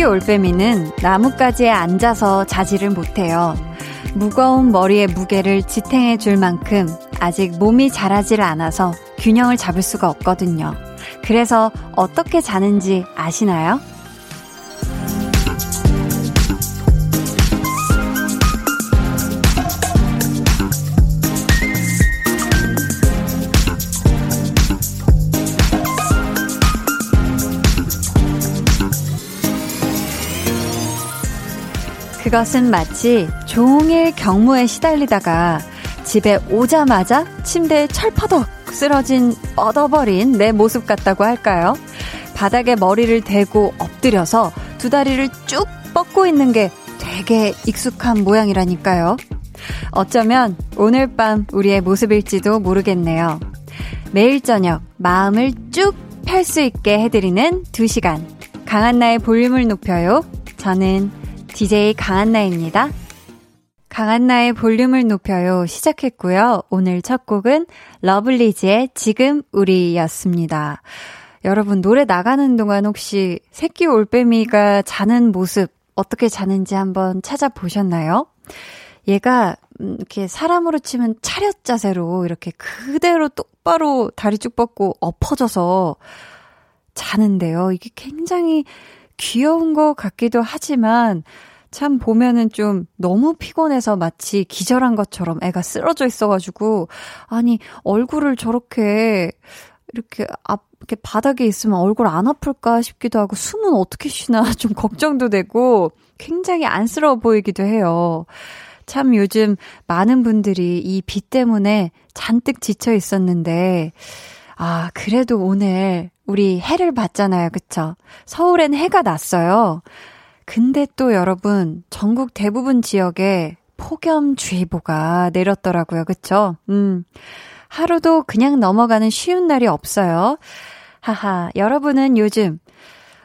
새끼 올빼미는 나뭇가지에 앉아서 자지를 못해요. 무거운 머리의 무게를 지탱해 줄 만큼 아직 몸이 자라질 않아서 균형을 잡을 수가 없거든요. 그래서 어떻게 자는지 아시나요? 그것은 마치 종일 경무에 시달리다가 집에 오자마자 침대에 철퍼덕 쓰러진 얻어버린 내 모습 같다고 할까요? 바닥에 머리를 대고 엎드려서 두 다리를 쭉 뻗고 있는 게 되게 익숙한 모양이라니까요. 어쩌면 오늘 밤 우리의 모습일지도 모르겠네요. 매일 저녁 마음을 쭉 펼 수 있게 해드리는 2시간. 강한나의 볼륨을 높여요. 저는 DJ 강한나입니다. 강한나의 볼륨을 높여요 시작했고요. 오늘 첫 곡은 러블리즈의 지금 우리였습니다. 여러분 노래 나가는 동안 혹시 새끼 올빼미가 자는 모습 어떻게 자는지 한번 찾아보셨나요? 얘가 음, 이렇게 사람으로 치면 차렷 자세로 이렇게 그대로 똑바로 다리 쭉 뻗고 엎어져서 자는데요. 이게 굉장히 귀여운 것 같기도 하지만 참 보면은 좀 너무 피곤해서 마치 기절한 것처럼 애가 쓰러져 있어가지고 아니 얼굴을 저렇게 이렇게 앞 이렇게 바닥에 있으면 얼굴 안 아플까 싶기도 하고 숨은 어떻게 쉬나 좀 걱정도 되고 굉장히 안쓰러워 보이기도 해요. 참 요즘 많은 분들이 이 비 때문에 잔뜩 지쳐 있었는데 아 그래도 오늘 우리 해를 봤잖아요. 그쵸? 서울엔 해가 났어요. 근데 또 여러분, 전국 대부분 지역에 폭염주의보가 내렸더라고요. 그쵸? 음. 하루도 그냥 넘어가는 쉬운 날이 없어요. 하하, 여러분은 요즘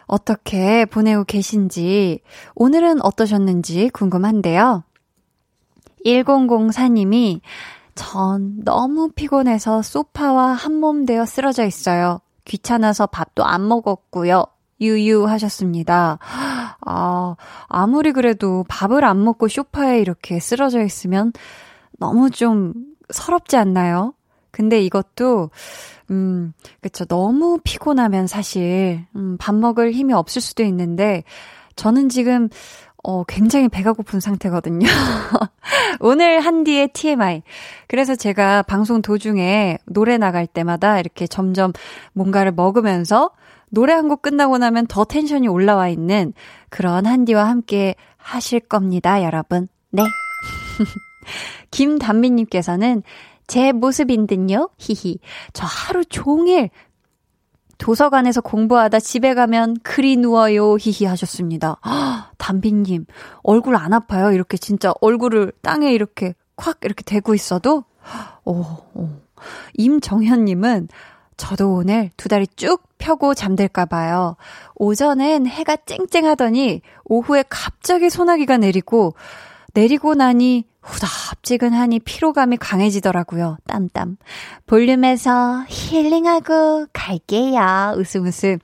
어떻게 보내고 계신지, 오늘은 어떠셨는지 궁금한데요. 1004님이 전 너무 피곤해서 소파와 한몸 되어 쓰러져 있어요. 귀찮아서 밥도 안 먹었고요. 유유 하셨습니다. 아, 아무리 그래도 밥을 안 먹고 쇼파에 이렇게 쓰러져 있으면 너무 좀 서럽지 않나요? 근데 이것도, 음, 그쵸. 너무 피곤하면 사실, 음, 밥 먹을 힘이 없을 수도 있는데, 저는 지금, 어, 굉장히 배가 고픈 상태거든요. 오늘 한디의 TMI. 그래서 제가 방송 도중에 노래 나갈 때마다 이렇게 점점 뭔가를 먹으면서 노래 한 곡 끝나고 나면 더 텐션이 올라와 있는 그런 한디와 함께 하실 겁니다, 여러분. 네. 김단미님께서는 제 모습인 듯요? 히히. 저 하루 종일 도서관에서 공부하다 집에 가면 글이 누워요. 히히 하셨습니다. 담비님, 얼굴 안 아파요? 이렇게 진짜 얼굴을 땅에 이렇게 콱 이렇게 대고 있어도? 오, 오. 임정현님은 저도 오늘 두 다리 쭉 펴고 잠들까 봐요. 오전엔 해가 쨍쨍하더니 오후에 갑자기 소나기가 내리고, 내리고 나니 후덥지근하니 피로감이 강해지더라고요. 땀땀. 볼륨에서 힐링하고 갈게요. 웃음 웃음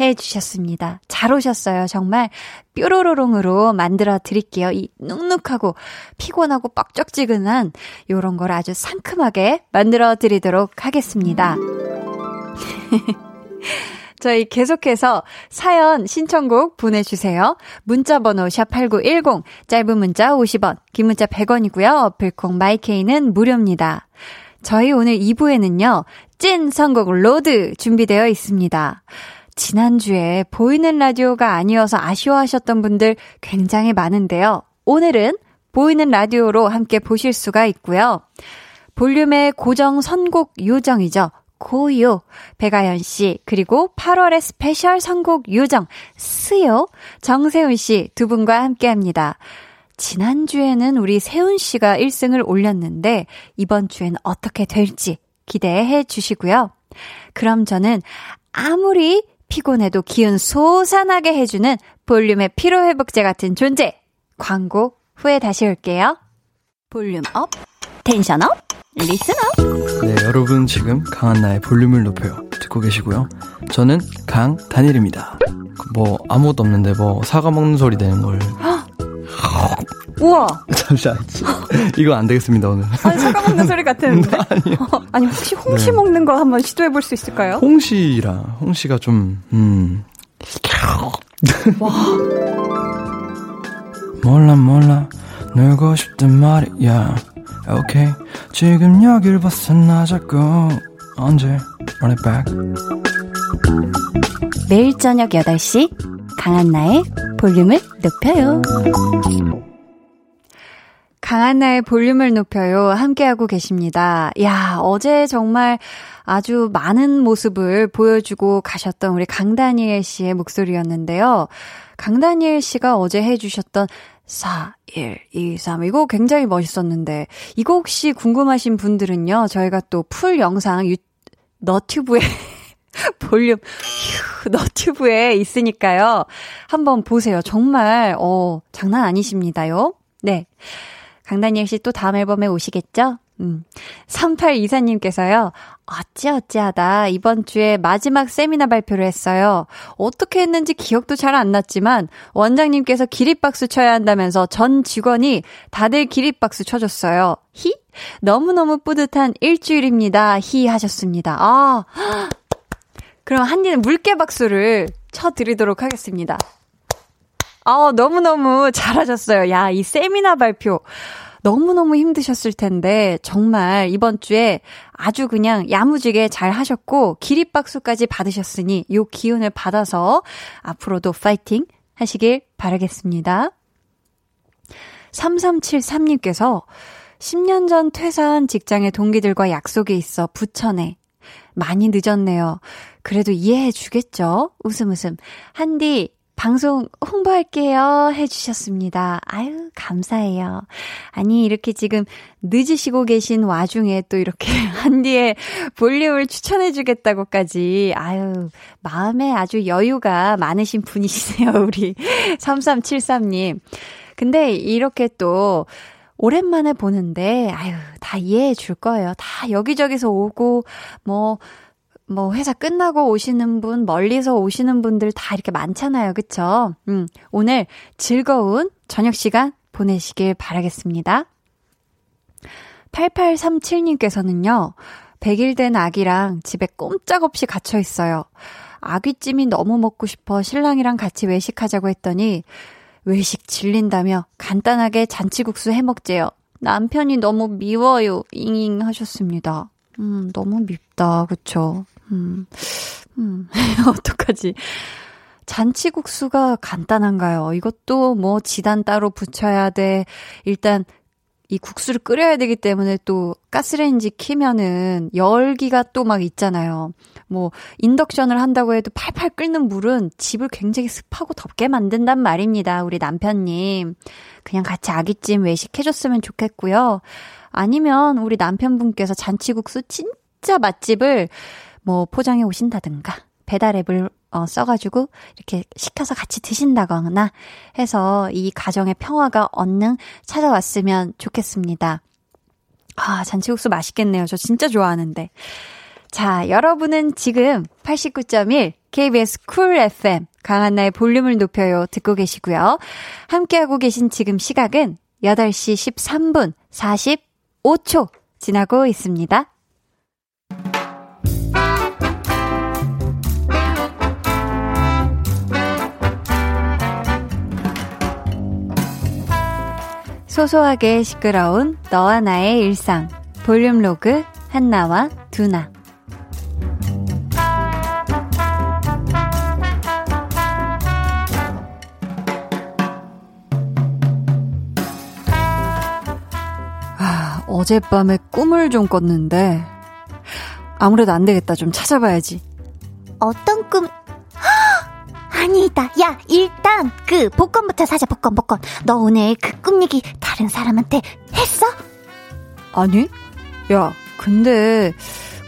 해주셨습니다. 잘 오셨어요. 정말 뾰로로롱으로 만들어 드릴게요. 이 눅눅하고 피곤하고 뻑적지근한 요런 걸 아주 상큼하게 만들어 드리도록 하겠습니다. 저희 계속해서 사연 신청곡 보내주세요. 문자번호 샵8910, 짧은 문자 50원, 긴 문자 100원이고요. 어플콩 마이케이는 무료입니다. 저희 오늘 2부에는요, 찐 선곡 road 준비되어 있습니다. 지난주에 보이는 라디오가 아니어서 아쉬워하셨던 분들 굉장히 많은데요. 오늘은 보이는 라디오로 함께 보실 수가 있고요. 볼륨의 고정 선곡 요정이죠. 고요, 배가연 씨, 그리고 8월의 special 선곡 요정, 스요, 정세훈 씨 두 분과 함께 합니다. 지난주에는 우리 세훈 씨가 1승을 올렸는데, 이번 주엔 어떻게 될지 기대해 주시고요. 그럼 저는 아무리 피곤해도 기운 솟아나게 해주는 볼륨의 피로회복제 같은 존재, 광고 후에 다시 올게요. volume up, tension up, up. 네, 여러분 지금 강한나의 볼륨을 높여요. 듣고 계시고요. 저는 강한나입니다. 뭐 아무것도 없는데 뭐 사과 먹는 소리 내는 걸. 우와. 잠시만. 이거 안 되겠습니다, 오늘. 아니, 사과 먹는 소리 같았는데. 아니요. 아니, 혹시 홍시 네. 먹는 거 한번 시도해 볼 수 있을까요? 홍시라. 홍시가 좀, 음. 와. 몰라, 몰라. 놀고 싶단 말이야. 오케이. 지금 여길 벗어나자고. 언제? Run it back. 매일 저녁 8시 강한나의 볼륨을 높여요. 강한나의 볼륨을 높여요. 함께하고 계십니다. 야, 어제 정말 아주 많은 모습을 보여주고 가셨던 우리 강다니엘 씨의 목소리였는데요. 강다니엘 씨가 어제 해주셨던 4, 1, 2, 3. 이거 굉장히 멋있었는데, 이거 혹시 궁금하신 분들은요, 저희가 또 풀 영상 유, 너튜브에 볼륨, 휴, 너튜브에 있으니까요. 한번 보세요. 정말, 어, 장난 아니십니다요. 네. 강다니엘 씨 또 다음 앨범에 오시겠죠? 음. 3824님께서요, 어찌어찌하다 이번 주에 마지막 세미나 발표를 했어요. 어떻게 했는지 기억도 잘 안 났지만 원장님께서 기립박수 쳐야 한다면서 전 직원이 다들 기립박수 쳐줬어요. 히? 너무너무 뿌듯한 일주일입니다. 히 하셨습니다. 아, 그럼 한디는 물개 박수를 쳐드리도록 하겠습니다. 아, 너무너무 잘하셨어요. 야, 이 세미나 발표. 너무너무 힘드셨을 텐데, 정말 이번 주에 아주 그냥 야무지게 잘 하셨고, 기립박수까지 받으셨으니, 요 기운을 받아서 앞으로도 파이팅 하시길 바라겠습니다. 3373님께서 10년 전 퇴사한 직장의 동기들과 약속이 있어 부천에 많이 늦었네요. 그래도 이해해 주겠죠? 웃음 웃음. 한디, 방송 홍보할게요. 해주셨습니다. 아유, 감사해요. 아니, 이렇게 지금 늦으시고 계신 와중에 또 이렇게 한디의 볼륨을 추천해주겠다고까지, 아유, 마음에 아주 여유가 많으신 분이시네요, 우리 3373님. 근데 이렇게 또, 오랜만에 보는데, 아유, 다 이해해 줄 거예요. 다 여기저기서 오고, 뭐, 뭐 회사 끝나고 오시는 분, 멀리서 오시는 분들 다 이렇게 많잖아요. 그쵸? 음, 오늘 즐거운 저녁 시간 보내시길 바라겠습니다. 8837님께서는요, 100일 된 아기랑 집에 꼼짝없이 갇혀 있어요. 아귀찜이 너무 먹고 싶어 신랑이랑 같이 외식하자고 했더니, 외식 질린다며 간단하게 잔치국수 해 먹재요. 남편이 너무 미워요. 잉잉 하셨습니다. 음, 너무 밉다. 그쵸? 음, 음, 어떡하지. 잔치국수가 간단한가요? 이것도 뭐 지단 따로 붙여야 돼. 일단 이 국수를 끓여야 되기 때문에 또 가스레인지 키면은 열기가 또 막 있잖아요. 뭐 인덕션을 한다고 해도 팔팔 끓는 물은 집을 굉장히 습하고 덥게 만든단 말입니다. 우리 남편님. 그냥 같이 아기찜 외식해줬으면 좋겠고요. 아니면 우리 남편분께서 잔치국수 진짜 맛집을 뭐 포장해 오신다든가 배달 앱을 어, 써가지고 이렇게 시켜서 같이 드신다거나 해서 이 가정의 평화가 얼른 찾아왔으면 좋겠습니다. 아, 잔치국수 맛있겠네요. 저 진짜 좋아하는데. 자, 여러분은 지금 89.1 KBS 쿨 FM 강한나의 볼륨을 높여요 듣고 계시고요. 함께하고 계신 지금 시각은 8시 13분 45초 지나고 있습니다. 소소하게 시끄러운 너와 나의 일상. 볼륨 로그 한나와 두나. 아, 어젯밤에 꿈을 좀 꿨는데 아무래도 안 되겠다. 좀 찾아봐야지. 어떤 꿈 아니다. 야, 일단 그 복권부터 사자. 복권, 복권. 너 오늘 그 꿈 얘기 다른 사람한테 했어? 아니? 야, 근데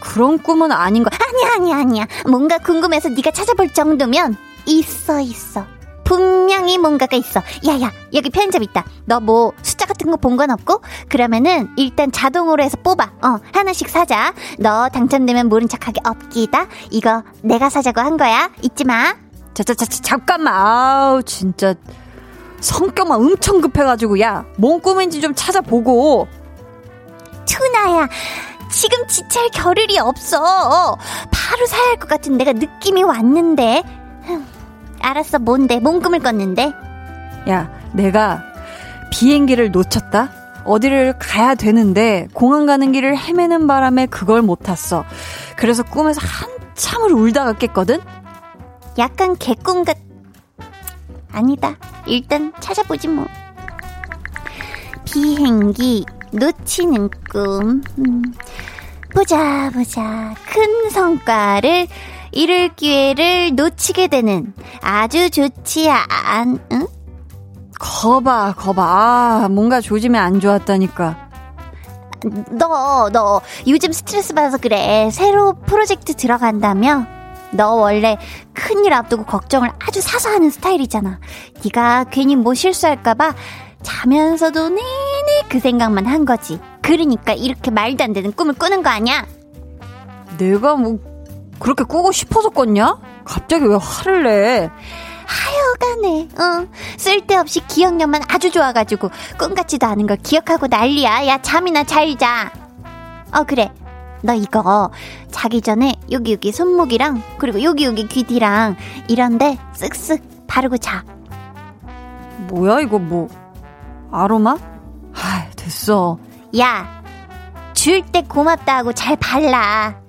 그런 꿈은 아닌 거. 아니야, 아니야, 아니야. 뭔가 궁금해서 네가 찾아볼 정도면 있어, 있어. 분명히 뭔가가 있어. 야야, 여기 편집 있다. 너 뭐 숫자 같은 거 본 건 없고? 그러면은 일단 자동으로 해서 뽑아. 어, 하나씩 사자. 너 당첨되면 모른 척하게 없기다. 이거 내가 사자고 한 거야. 잊지 마. 자 자 자 잠깐만. 아우 진짜. 성격만 엄청 급해가지고 야 뭔 꿈인지 좀 찾아보고. 투나야 지금 지찰 겨를이 없어. 바로 사야 할 것 같은 내가 느낌이 왔는데. 알았어 뭔데? 뭔 꿈을 꿨는데? 야 내가 비행기를 놓쳤다? 어디를 가야 되는데 공항 가는 길을 헤매는 바람에 그걸 못 탔어. 그래서 꿈에서 한참을 울다가 깼거든 약간 개꿈 같 아니다 일단 찾아보지 뭐 비행기 놓치는 꿈 음. 보자 보자 큰 성과를 이룰 기회를 놓치게 되는 아주 좋지 않 응? 거봐 거봐 아 뭔가 조짐이 안 좋았다니까 너, 너, 요즘 스트레스 받아서 그래. 새로 프로젝트 들어간다며? 너 원래 큰일 앞두고 걱정을 아주 사서 하는 스타일이잖아. 네가 괜히 뭐 실수할까봐 자면서도 내내 그 생각만 한 거지. 그러니까 이렇게 말도 안 되는 꿈을 꾸는 거 아니야? 내가 뭐 그렇게 꾸고 싶어서 꿨냐? 갑자기 왜 화를 내? 하여간에, 어, 쓸데없이 기억력만 아주 좋아가지고 꿈 같지도 않은 걸 기억하고 난리야. 야, 잠이나 잘 자. 어, 그래. 너 이거 자기 전에 여기 여기 손목이랑 그리고 여기 여기 귀 뒤랑 이런데 쓱쓱 바르고 자. 뭐야 이거 뭐 아로마? 아 됐어. 야, 줄 때 고맙다 하고 잘 발라.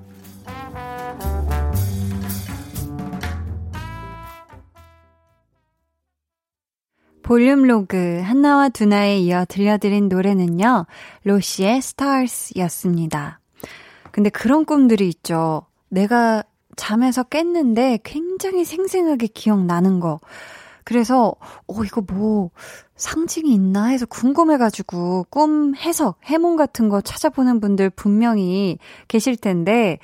볼륨 로그 한나와 두나에 이어 들려드린 노래는요. 로시의 스타일스였습니다. 근데 그런 꿈들이 있죠. 내가 잠에서 깼는데 굉장히 생생하게 기억나는 거. 그래서, 어, 이거 뭐, 상징이 있나 해서 궁금해가지고, 꿈 해석, 해몽 같은 거 찾아보는 분들 분명히 계실 텐데,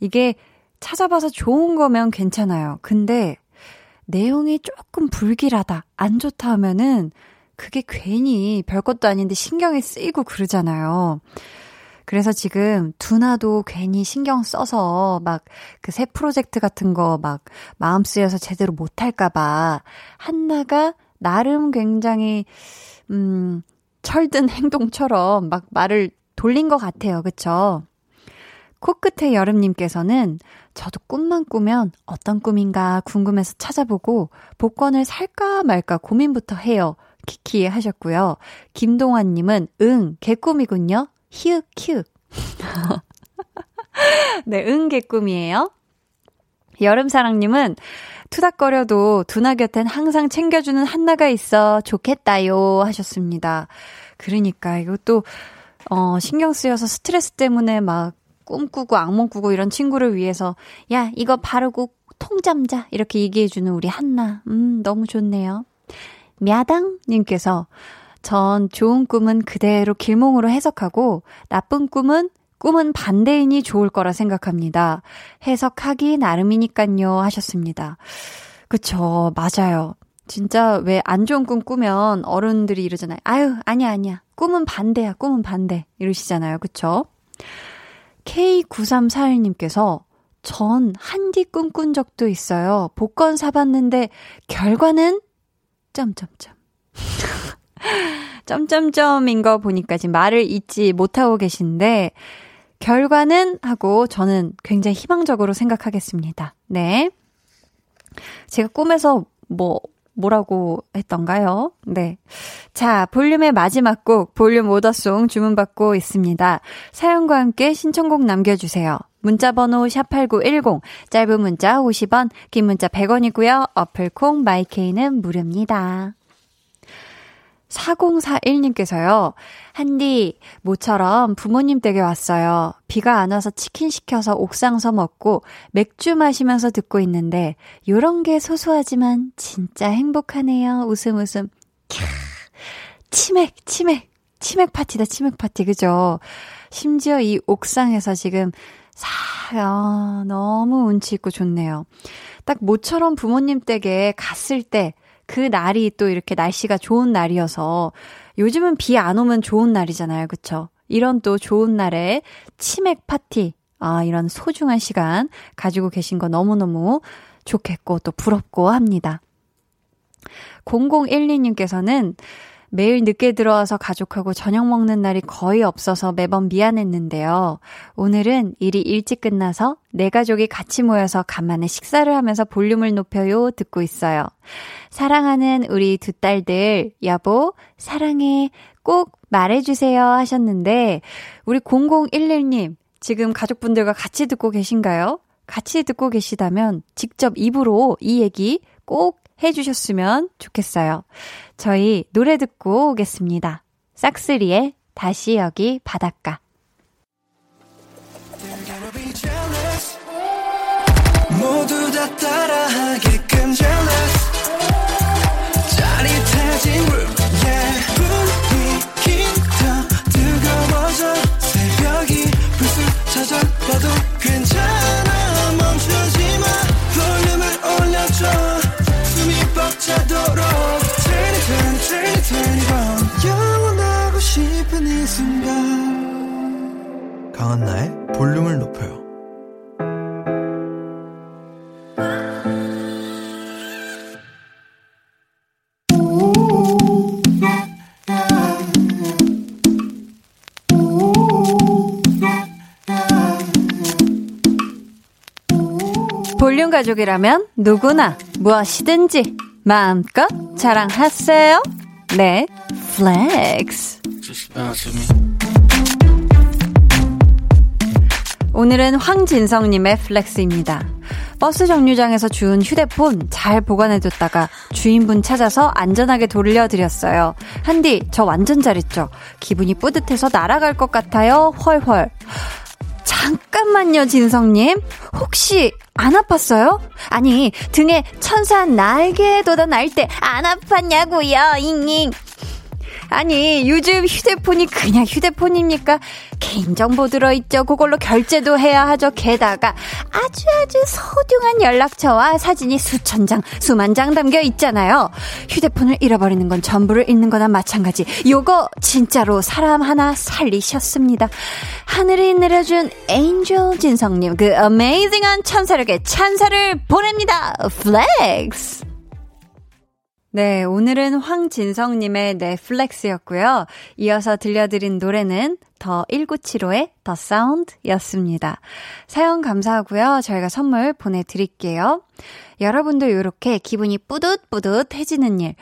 이게 찾아봐서 좋은 거면 괜찮아요. 근데, 내용이 조금 불길하다, 안 좋다 하면은, 그게 괜히 별것도 아닌데 신경이 쓰이고 그러잖아요. 그래서 지금 두나도 괜히 신경 써서 막 그 새 프로젝트 같은 거 막 마음 쓰여서 제대로 못 할까봐 한나가 나름 굉장히, 음, 철든 행동처럼 막 말을 돌린 것 같아요. 그쵸? 코끝의 여름님께서는 저도 꿈만 꾸면 어떤 꿈인가 궁금해서 찾아보고 복권을 살까 말까 고민부터 해요. 키키 하셨고요. 김동환님은 응, 개꿈이군요. 히읗, 키읔. 네, 응, 개꿈이에요. 여름사랑님은 투닥거려도 두나 곁엔 항상 챙겨주는 한나가 있어 좋겠다요 하셨습니다. 그러니까 이것도 어 신경 쓰여서 스트레스 때문에 막 꿈꾸고 악몽 꾸고 이런 친구를 위해서 야 이거 바르고 통잠자 이렇게 얘기해주는 우리 한나 음 너무 좋네요. мя당님께서 전 좋은 꿈은 그대로 길몽으로 해석하고 나쁜 꿈은 꿈은 반대인이 좋을 거라 생각합니다. 해석하기 나름이니깐요 하셨습니다. 그쵸, 맞아요. 진짜 왜 안 좋은 꿈 꾸면 어른들이 이러잖아요. 아유, 아니야, 아니야. 꿈은 반대야, 꿈은 반대. 이러시잖아요. 그쵸? K9341님께서 전 한디 꿈꾼 적도 있어요. 복권 사봤는데 결과는 점점점. 점점점인 거 보니까 지금 말을 잊지 못하고 계신데 결과는 하고 저는 굉장히 희망적으로 생각하겠습니다. 네. 제가 꿈에서 뭐, 뭐라고 했던가요? 네. 자, 볼륨의 마지막 곡, 볼륨 오더송 주문받고 있습니다. 사연과 함께 신청곡 남겨주세요. 문자번호 샵8910, 짧은 문자 50원, 긴 문자 100원이고요. 어플콩 마이케이는 무료입니다. 4041님께서요. 한디, 모처럼 부모님 댁에 왔어요. 비가 안 와서 치킨 시켜서 옥상 서 먹고 맥주 마시면서 듣고 있는데, 요런 게 소소하지만 진짜 행복하네요. 웃음 웃음. 캬, 치맥, 치맥. 치맥 파티다, 치맥 파티. 그죠? 심지어 이 옥상에서 지금 사, 아, 너무 운치 있고 좋네요. 딱 모처럼 부모님 댁에 갔을 때, 그 날이 또 이렇게 날씨가 좋은 날이어서 요즘은 비 안 오면 좋은 날이잖아요. 그쵸? 이런 또 좋은 날에 치맥 파티, 아, 이런 소중한 시간 가지고 계신 거 너무너무 좋겠고 또 부럽고 합니다. 0012님께서는 매일 늦게 들어와서 가족하고 저녁 먹는 날이 거의 없어서 매번 미안했는데요. 오늘은 일이 일찍 끝나서 내 가족이 같이 모여서 간만에 식사를 하면서 볼륨을 높여요 듣고 있어요. 사랑하는 우리 두 딸들, 여보, 사랑해. 꼭 말해주세요 하셨는데, 우리 0011님, 지금 가족분들과 같이 듣고 계신가요? 같이 듣고 계시다면 직접 입으로 이 얘기 꼭 해주셨으면 좋겠어요. 저희 노래 듣고 오겠습니다. 싹스리의 다시 여기 바닷가. 모두 다 따라하게 가족이라면 누구나 무엇이든지 마음껏 자랑하세요. 네, flex. 오늘은 황진성님의 flex입니다. 버스 정류장에서 주운 휴대폰 잘 보관해뒀다가 주인분 찾아서 안전하게 돌려드렸어요. 한디, 저 완전 잘했죠? 기분이 뿌듯해서 날아갈 것 같아요. 헐헐. 잠깐만요, 진성님. 혹시 안 아팠어요? 아니, 등에 천사 날개 돋아 날 때 안 아팠냐고요, 잉잉. 아니, 요즘 휴대폰이 그냥 휴대폰입니까? 개인정보 들어있죠. 그걸로 결제도 해야 하죠. 게다가 아주 아주 소중한 연락처와 사진이 수천 장, 수만 장 담겨 있잖아요. 휴대폰을 잃어버리는 건 전부를 잃는 거나 마찬가지. 요거 진짜로 사람 하나 살리셨습니다. 하늘이 내려준 angel 진성님, 그 amazing한 천사력의 찬사를 보냅니다. flex! 네, 오늘은 황진성님의 네, flex였고요. 이어서 들려드린 노래는 The 1975의 The Sound였습니다. 사연 감사하고요. 저희가 선물 보내드릴게요. 여러분도 이렇게 기분이 뿌듯뿌듯해지는 일,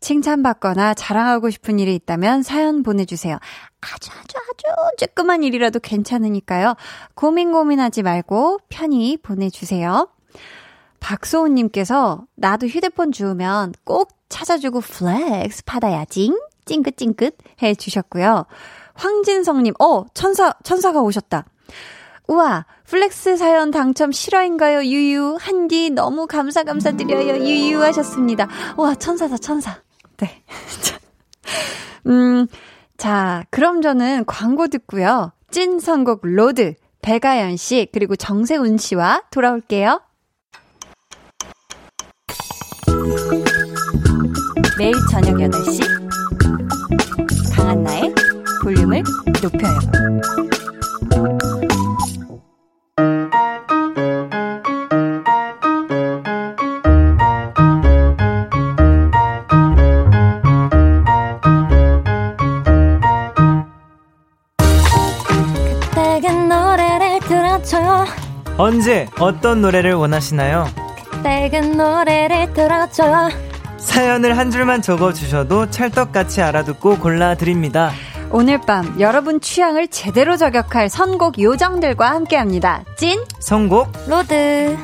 칭찬받거나 자랑하고 싶은 일이 있다면 사연 보내주세요. 아주 아주 아주 조그만 일이라도 괜찮으니까요. 고민 고민하지 말고 편히 보내주세요. 박소은님께서 나도 휴대폰 주우면 꼭 찾아주고 flex 받아야지. 찡긋찡긋 해 주셨고요. 황진성님, 어, 천사, 천사가 오셨다. 우와, flex 사연 당첨 실화인가요? 유유. 한디 너무 감사 감사드려요. 유유 하셨습니다. 와, 천사다, 천사. 네. 음, 자, 그럼 저는 광고 듣고요. 찐 선곡 road, 배가연 씨, 그리고 정세훈 씨와 돌아올게요. 매일 저녁 8시 강한나의 볼륨을 높여요. 언제 어떤 노래를 원하시나요? 그때그 노래를 들어줘 사연을 한 줄만 적어주셔도 찰떡같이 알아듣고 골라드립니다. 오늘 밤 여러분 취향을 제대로 저격할 선곡 요정들과 함께합니다. 찐 선곡 road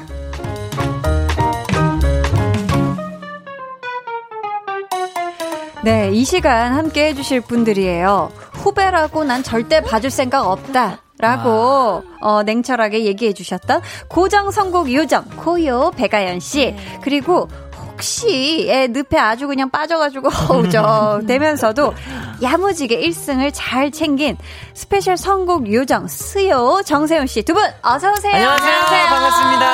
네, 이 시간 함께 해주실 분들이에요. 후배라고 난 절대 봐줄 생각 없다. 라고 아. 어, 냉철하게 얘기해 주셨던 고정 선곡 요정 고요 배가연 씨 네. 그리고 혹시의 늪에 아주 그냥 빠져가지고 허우적대면서도 야무지게 1승을 잘 챙긴 special 선곡 요정 수요 정세훈 씨 두 분 어서 오세요. 안녕하세요. 안녕하세요. 반갑습니다.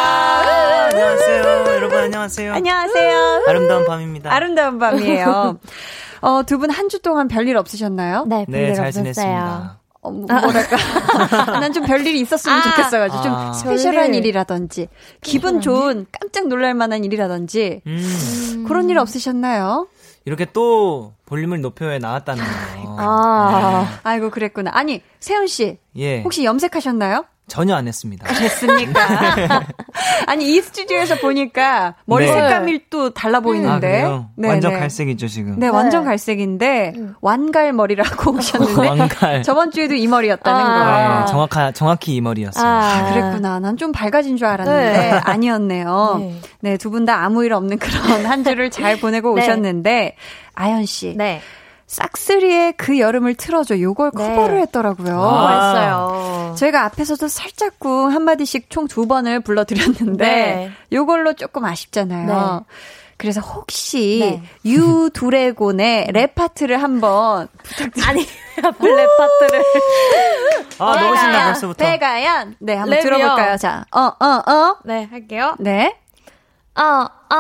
안녕하세요. 여러분 안녕하세요. 안녕하세요. 아름다운 밤입니다. 아름다운 밤이에요. 어, 두 분 한 주 동안 별일 없으셨나요? 네, 별일 네, 잘 없었어요. 지냈습니다. 어, 뭐, 뭐랄까. 난 좀 별일이 있었으면 아. 좋겠어가지고, 좀 아. special한 별일. 일이라든지, 기분 좋은 깜짝 놀랄 만한 일이라든지, 음, 그런 일 없으셨나요? 이렇게 또 볼륨을 높여에 나왔다는 거. 아. 아이고, 그랬구나. 아니, 세훈씨, 예. 혹시 염색하셨나요? 전혀 안 했습니다. 됐습니까? 아니, 이 스튜디오에서 보니까 머리 네. 색감이 또 달라 보이는데. 아? 네, 완전 네. 갈색이죠, 지금. 네, 완전 갈색인데, 완갈 머리라고 오셨는데, 왕갈. 저번 주에도 이 머리였다는 아. 거. 네, 정확하, 정확히 이 머리였어요. 아, 그랬구나. 난 좀 밝아진 줄 알았는데 네. 아니었네요. 네. 네, 두 분 다 아무 일 없는 그런 한 주를 잘 보내고 네. 오셨는데 아연 씨, 네. 싹스리의 그 여름을 틀어줘. 요걸 네. 커버를 했더라고요. 아. 맛있어요. 저희가 앞에서도 살짝쿵 한 마디씩 총 두 번을 불러드렸는데 네. 요걸로 조금 아쉽잖아요. 네. 그래서 혹시 네. 유두래곤의 랩 파트를 한번 아니, 블랙 파트를. 아, 너무 신나, 벌써부터. 배가연 네 한번 랩이요. 들어볼까요? 자, 어 어, 어. 네, 할게요. 네. 어, 어,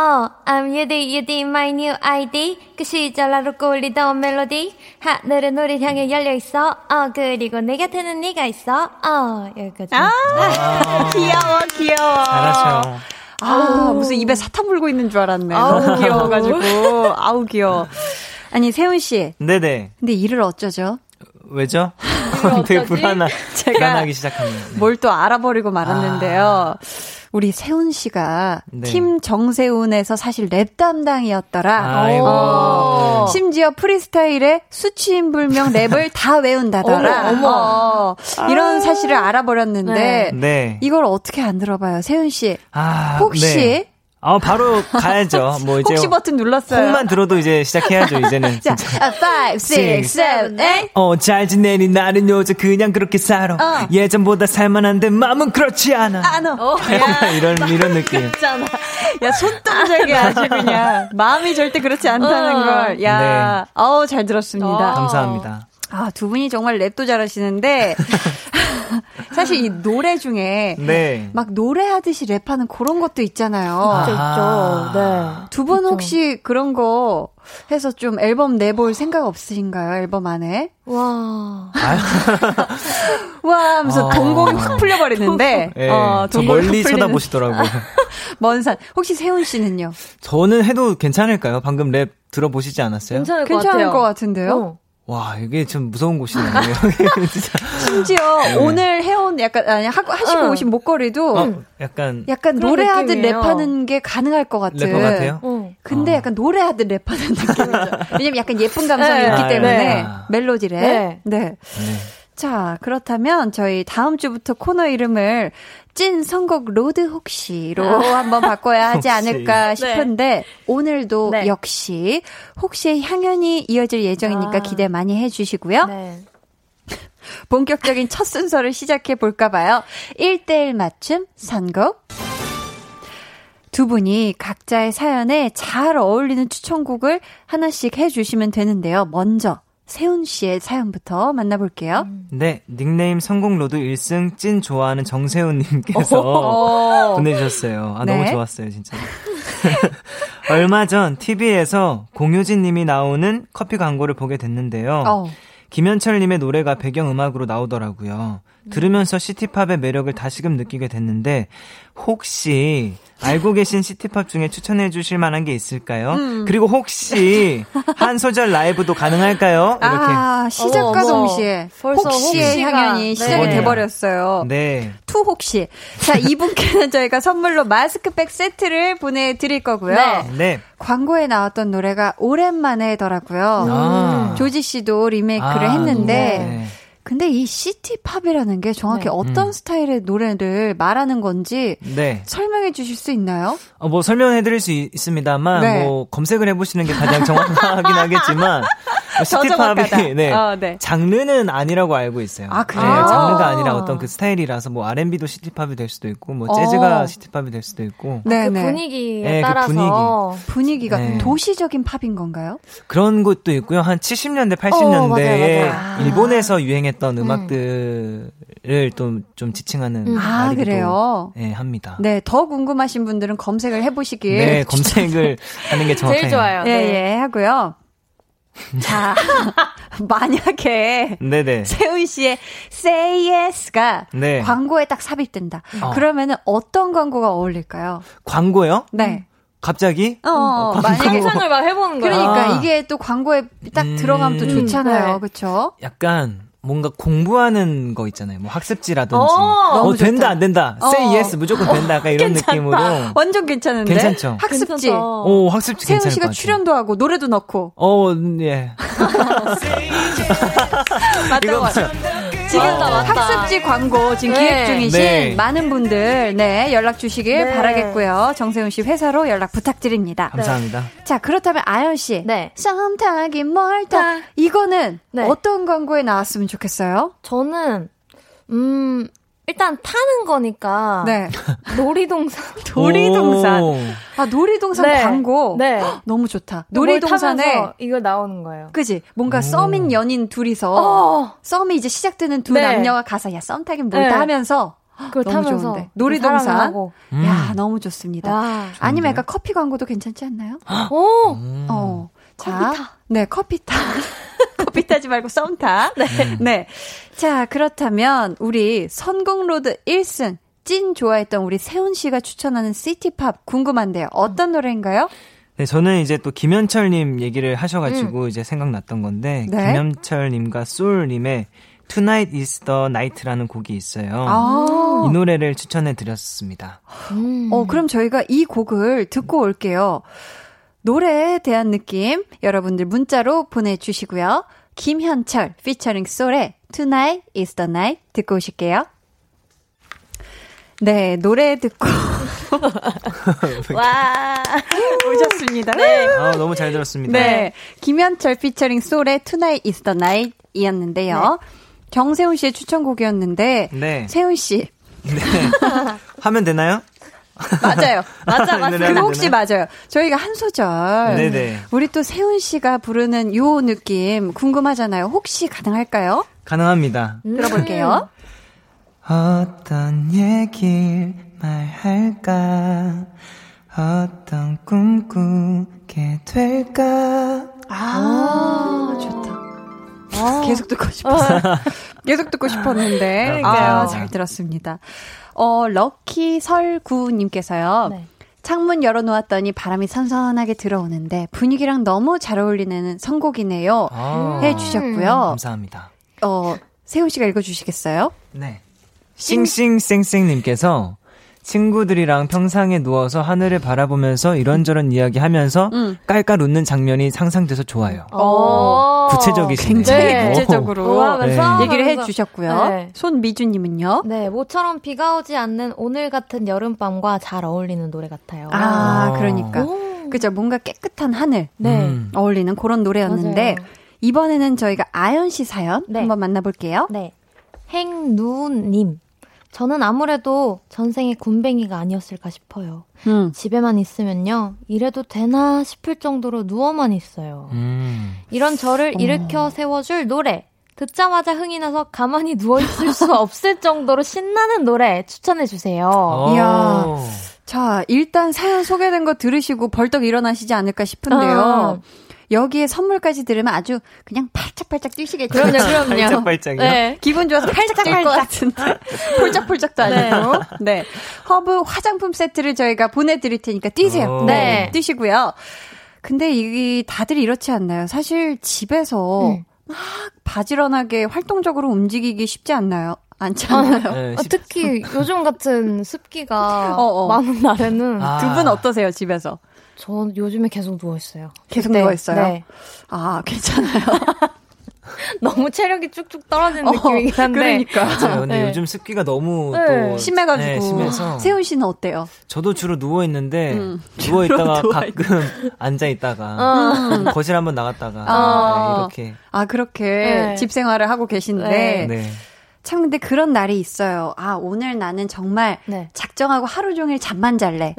어, I'm Yudi, Yudi, my new ID. 그 시절 나로 꿀리던 멜로디. 하늘은 우리 향해 열려있어. 어, 그리고 내 곁에는 네가 있어. 어, 여기까지. 아, 귀여워, 귀여워. 잘하셔. 아, 무슨 입에 사탕 물고 있는 줄 알았네. 너무 귀여워가지고. 아우, 귀여워. 아니, 세훈 씨. 네네. 근데 일을 어쩌죠? 왜죠? 되게 불안하, 제가 불안하기 시작합니다. 네. 뭘또 알아버리고 말았는데요. 우리 세훈 씨가 네. 팀 정세훈에서 사실 랩 담당이었더라. 아이고. 어. 심지어 프리스타일에 수치인 불명 랩을 다 외운다더라. 어머, 어머. 어. 이런 사실을 알아버렸는데 네. 이걸 어떻게 안 들어봐요, 세훈 씨? 아, 혹시 네. 아, 바로 가야죠. 뭐 이제. 혹시 버튼 눌렀어요? 콩만 들어도 이제 시작해야죠, 이제는. 자, 진짜. 5, 6, 7, 8. 어, 잘 지내니 나는 요즘 그냥 그렇게 살아. 어. 예전보다 살만한데 마음은 그렇지 않아. 아, 너. 이런, 이런 느낌. 야, 손동작이 아주 그냥 마음이 절대 그렇지 않다는 어. 걸. 야, 어우, 잘 들었습니다. 어. 감사합니다. 아, 두 분이 정말 랩도 잘하시는데, 사실 이 노래 중에 네. 막 노래하듯이 랩하는 그런 것도 있잖아요. 아. 있죠. 네. 두 분. 혹시 그런 거 해서 좀 앨범 내볼 생각 없으신가요? 앨범 안에? 와. 와 하면서 아. 동공이 확 풀려버리는데, 예, 어, 저 멀리 쳐다보시더라고요. 먼 산. 혹시 세훈 씨는요? 저는 해도 괜찮을까요? 방금 랩 들어보시지 않았어요? 괜찮을 것 괜찮을 같아요. 것 같은데요? 어. 와, 이게 좀 무서운 곳이네요. 심지어 네. 오늘 해온 약간 아니 하고 하시고 응. 오신 목걸이도 어, 약간 약간 그런 노래하듯 느낌이에요. 랩하는 게 가능할 것 같은. 래퍼 같아요? 어. 근데 어. 약간 노래하듯 랩하는 느낌이죠. 왜냐면 약간 예쁜 감성이 네. 있기 아, 때문에 네. 멜로디 랩. 네. 네. 네. 자, 그렇다면 저희 다음 주부터 코너 이름을 찐 선곡 road 혹시로 한번 바꿔야 하지 혹시. 않을까 싶은데 오늘도 네. 역시 혹시의 향연이 이어질 예정이니까 아. 기대 많이 해주시고요. 네. 본격적인 첫 순서를 시작해 볼까 봐요. 1대1 맞춤 선곡. 두 분이 각자의 사연에 잘 어울리는 추천곡을 하나씩 해주시면 되는데요. 먼저 세훈 씨의 사연부터 만나볼게요. 네, 닉네임 성공로드 1승 찐 좋아하는 정세훈님께서 어. 보내주셨어요. 아, 네. 너무 좋았어요, 진짜. 얼마 전 TV에서 공효진 님이 나오는 커피 광고를 보게 됐는데요. 어. 김현철님의 노래가 배경음악으로 나오더라고요. 들으면서 시티팝의 매력을 다시금 느끼게 됐는데, 혹시 알고 계신 city pop 중에 추천해 주실 만한 게 있을까요? 음. 그리고 혹시 한 소절 라이브도 가능할까요? 이렇게. 아, 시작과 어머, 어머. 동시에 벌써 혹시의 혹시가- 향연이 시작이 네. 돼버렸어요. 네. two 혹시. 자, 이분께는 저희가 선물로 마스크팩 세트를 보내 드릴 거고요. 네. 네. 광고에 나왔던 노래가 오랜만에더라고요. 아. 조지 씨도 리메이크를 아, 했는데, 네. 근데 이 city pop이라는 게 정확히 네. 어떤 음. 스타일의 노래를 말하는 건지 네. 설명해 주실 수 있나요? 어, 뭐 설명해 드릴 수 있, 습니다만 네. 뭐 검색을 해 보시는 게 가장 정확하긴 하겠지만. 시티팝이 네. 어, 네. 장르는 아니라고 알고 있어요. 아, 그래요? 네, 장르가 아니라 어떤 그 스타일이라서 뭐 R&B도 시티팝이 될 수도 있고 뭐 재즈가 어. 시티팝이 될 수도 있고 네, 그 네. 분위기에 네, 그 따라서 분위기 가 네. 도시적인 팝인 건가요? 그런 것도 있고요. 한 70년대, 어, 80년대에 맞아요, 맞아요. 일본에서 유행했던 음 악들을 또좀 지칭하는 음. 아, 그래요? 네, 합니다. 네, 더 궁금하신 분들은 검색을 해보시길. 네, 검색을 하는 게 정확해요. 제일 좋아요. 예, 네. 예, 하고요. 자, 만약에 네네. 세훈 씨의 Say Yes가 네. 광고에 딱 삽입된다. 어. 그러면은 어떤 광고가 어울릴까요? 광고요? 네. 갑자기? 어, 어, 만약에 상상을 막 해보는 거야. 그러니까 아. 이게 또 광고에 딱 음. 들어가면 또 좋잖아요. 네. 그렇죠? 약간 뭔가 공부하는 거 있잖아요. 뭐 학습지라든지. 어, 너무 된다 좋다. 안 된다. 어. Say yes 무조건 된다. 약간 이런 느낌으로. 완전 괜찮은데. 괜찮죠? 학습지. 괜찮다. 오 학습지 세훈 씨가. 출연도 하고 노래도 넣고. 어, 음, 예. 맞다고. 맞죠? 지금 맞다. 학습지 광고 지금 네. 기획 중이신 네. 많은 분들 네 연락 주시길 네. 바라겠고요. 정세훈 씨 회사로 연락 부탁드립니다. 감사합니다. 자 그렇다면 아연 씨, 네. 썸 타긴 멀다 타. 이거는 네. 어떤 광고에 나왔으면 좋겠어요? 저는, 음, 일단 타는 거니까. 네, 놀이동산. 놀이동산. 오. 아 놀이동산 네. 광고. 네. 너무 좋다. 뭘 놀이동산에 이거 나오는 거예요. 그지 뭔가 썸인 연인 둘이서 어. 썸이 이제 시작되는 두 네. 남녀가 가서 야썸 타긴 멀다 네. 하면서 그걸 너무 타면서. 좋은데. 놀이동산. 음. 야 너무 좋습니다. 와. 아니면 약간 커피 광고도 괜찮지 않나요? 오! 음. 어. 자, 커피 타. 네, 커피 타. 타지 말고 썸 타. 네. 자, 그렇다면 우리 선곡로드 1승 찐 좋아했던 우리 세훈 씨가 추천하는 시티팝 궁금한데요. 어떤 노래인가요? 네, 저는 이제 또 김현철님 얘기를 하셔가지고 이제 생각났던 건데 네. 김현철님과 소울님의 Tonight is the Night라는 곡이 있어요. 아. 이 노래를 추천해 드렸습니다. 음. 어, 그럼 저희가 이 곡을 듣고 올게요. 노래에 대한 느낌 여러분들 문자로 보내주시고요. 김현철 피처링 솔의 Tonight is the night 듣고 오실게요. 네, 노래 듣고 와. 오셨습니다. 아, 너무 잘 들었습니다. 네. 김현철 피처링 솔의 Tonight is the night 이었는데요. 정세훈 씨의 추천곡이었는데, 네. 세훈 씨. 하면 되나요? 맞아요. 맞아, 이 맞아. 그 혹시? 맞아요. 저희가 한 소절. 네네. 우리 또 세훈 씨가 부르는 요 느낌 궁금하잖아요. 혹시 가능할까요? 가능합니다. 들어볼게요. 어떤 얘길 말할까? 어떤 꿈 꾸게 될까? 아, 좋다. 계속 듣고 싶었어요. 계속 듣고 싶었는데. 그러니까요. 아, 잘 들었습니다. 어, 럭키 설구님께서요. 네. 창문 열어놓았더니 바람이 선선하게 들어오는데 분위기랑 너무 잘 어울리는 선곡이네요. 아, 해주셨고요. 감사합니다. 어, 세훈 씨가 읽어주시겠어요? 네. 싱싱쌩쌩님께서 친구들이랑 평상에 누워서 하늘을 바라보면서 이런저런 이야기 하면서 음. 깔깔 웃는 장면이 상상돼서 좋아요. 어. 구체적이시네요. 굉장히 네. 구체적으로 우아하면서 얘기를 하면서. 해주셨고요. 네. 손미주님은요? 네, 모처럼 비가 오지 않는 오늘 같은 여름밤과 잘 어울리는 노래 같아요. 아, 아. 그러니까. 오. 그죠. 뭔가 깨끗한 하늘 네. 음. 어울리는 그런 노래였는데 맞아요. 이번에는 저희가 아연 씨 사연 네. 한번 만나볼게요. 네. 행누님. 저는 아무래도 전생에 군뱅이가 아니었을까 싶어요. 음. 집에만 있으면요. 이래도 되나 싶을 정도로 누워만 있어요. 음. 이런 저를 일으켜 세워줄 노래. 듣자마자 흥이 나서 가만히 누워있을 수 없을 정도로 신나는 노래 추천해주세요. 어. 이야. 자, 일단 사연 소개된 거 들으시고 벌떡 일어나시지 않을까 싶은데요. 아. 여기에 선물까지 들으면 아주 그냥 팔짝팔짝 뛰시겠죠. 그럼요, 그럼요. 발짝발짝이요? 네. 기분 좋아서 팔짝팔짝 진짜 폴짝폴짝도 아니고 네. 허브 화장품 세트를 저희가 보내드릴 테니까 뛰세요. 오. 네. 네. 뛰시고요. 근데 이 다들 이렇지 않나요? 사실 집에서 음. 막 바지런하게 활동적으로 움직이기 쉽지 않나요? 않지 않나요? 네, 어, 십- 특히 요즘 같은 습기가 어, 어. 많은 날에는 아. 두분 어떠세요, 집에서? 전 요즘에 계속 누워있어요. 계속 네, 누워있어요? 네. 아, 괜찮아요. 너무 체력이 쭉쭉 떨어지는 어, 느낌이긴 한데. 그러니까. 맞아요. 근데 네. 요즘 습기가 너무 네. 또 심해가지고. 네, 심해서 세훈 씨는 어때요? 저도 주로 누워 있는데 음. 누워 있다가 가끔 앉아 있다가 어. 거실 한번 나갔다가 어. 네, 이렇게 아, 그렇게 네. 집 생활을 하고 계신데. 네. 네. 참 근데 그런 날이 있어요. 아, 오늘 나는 정말 네. 작정하고 하루 종일 잠만 잘래.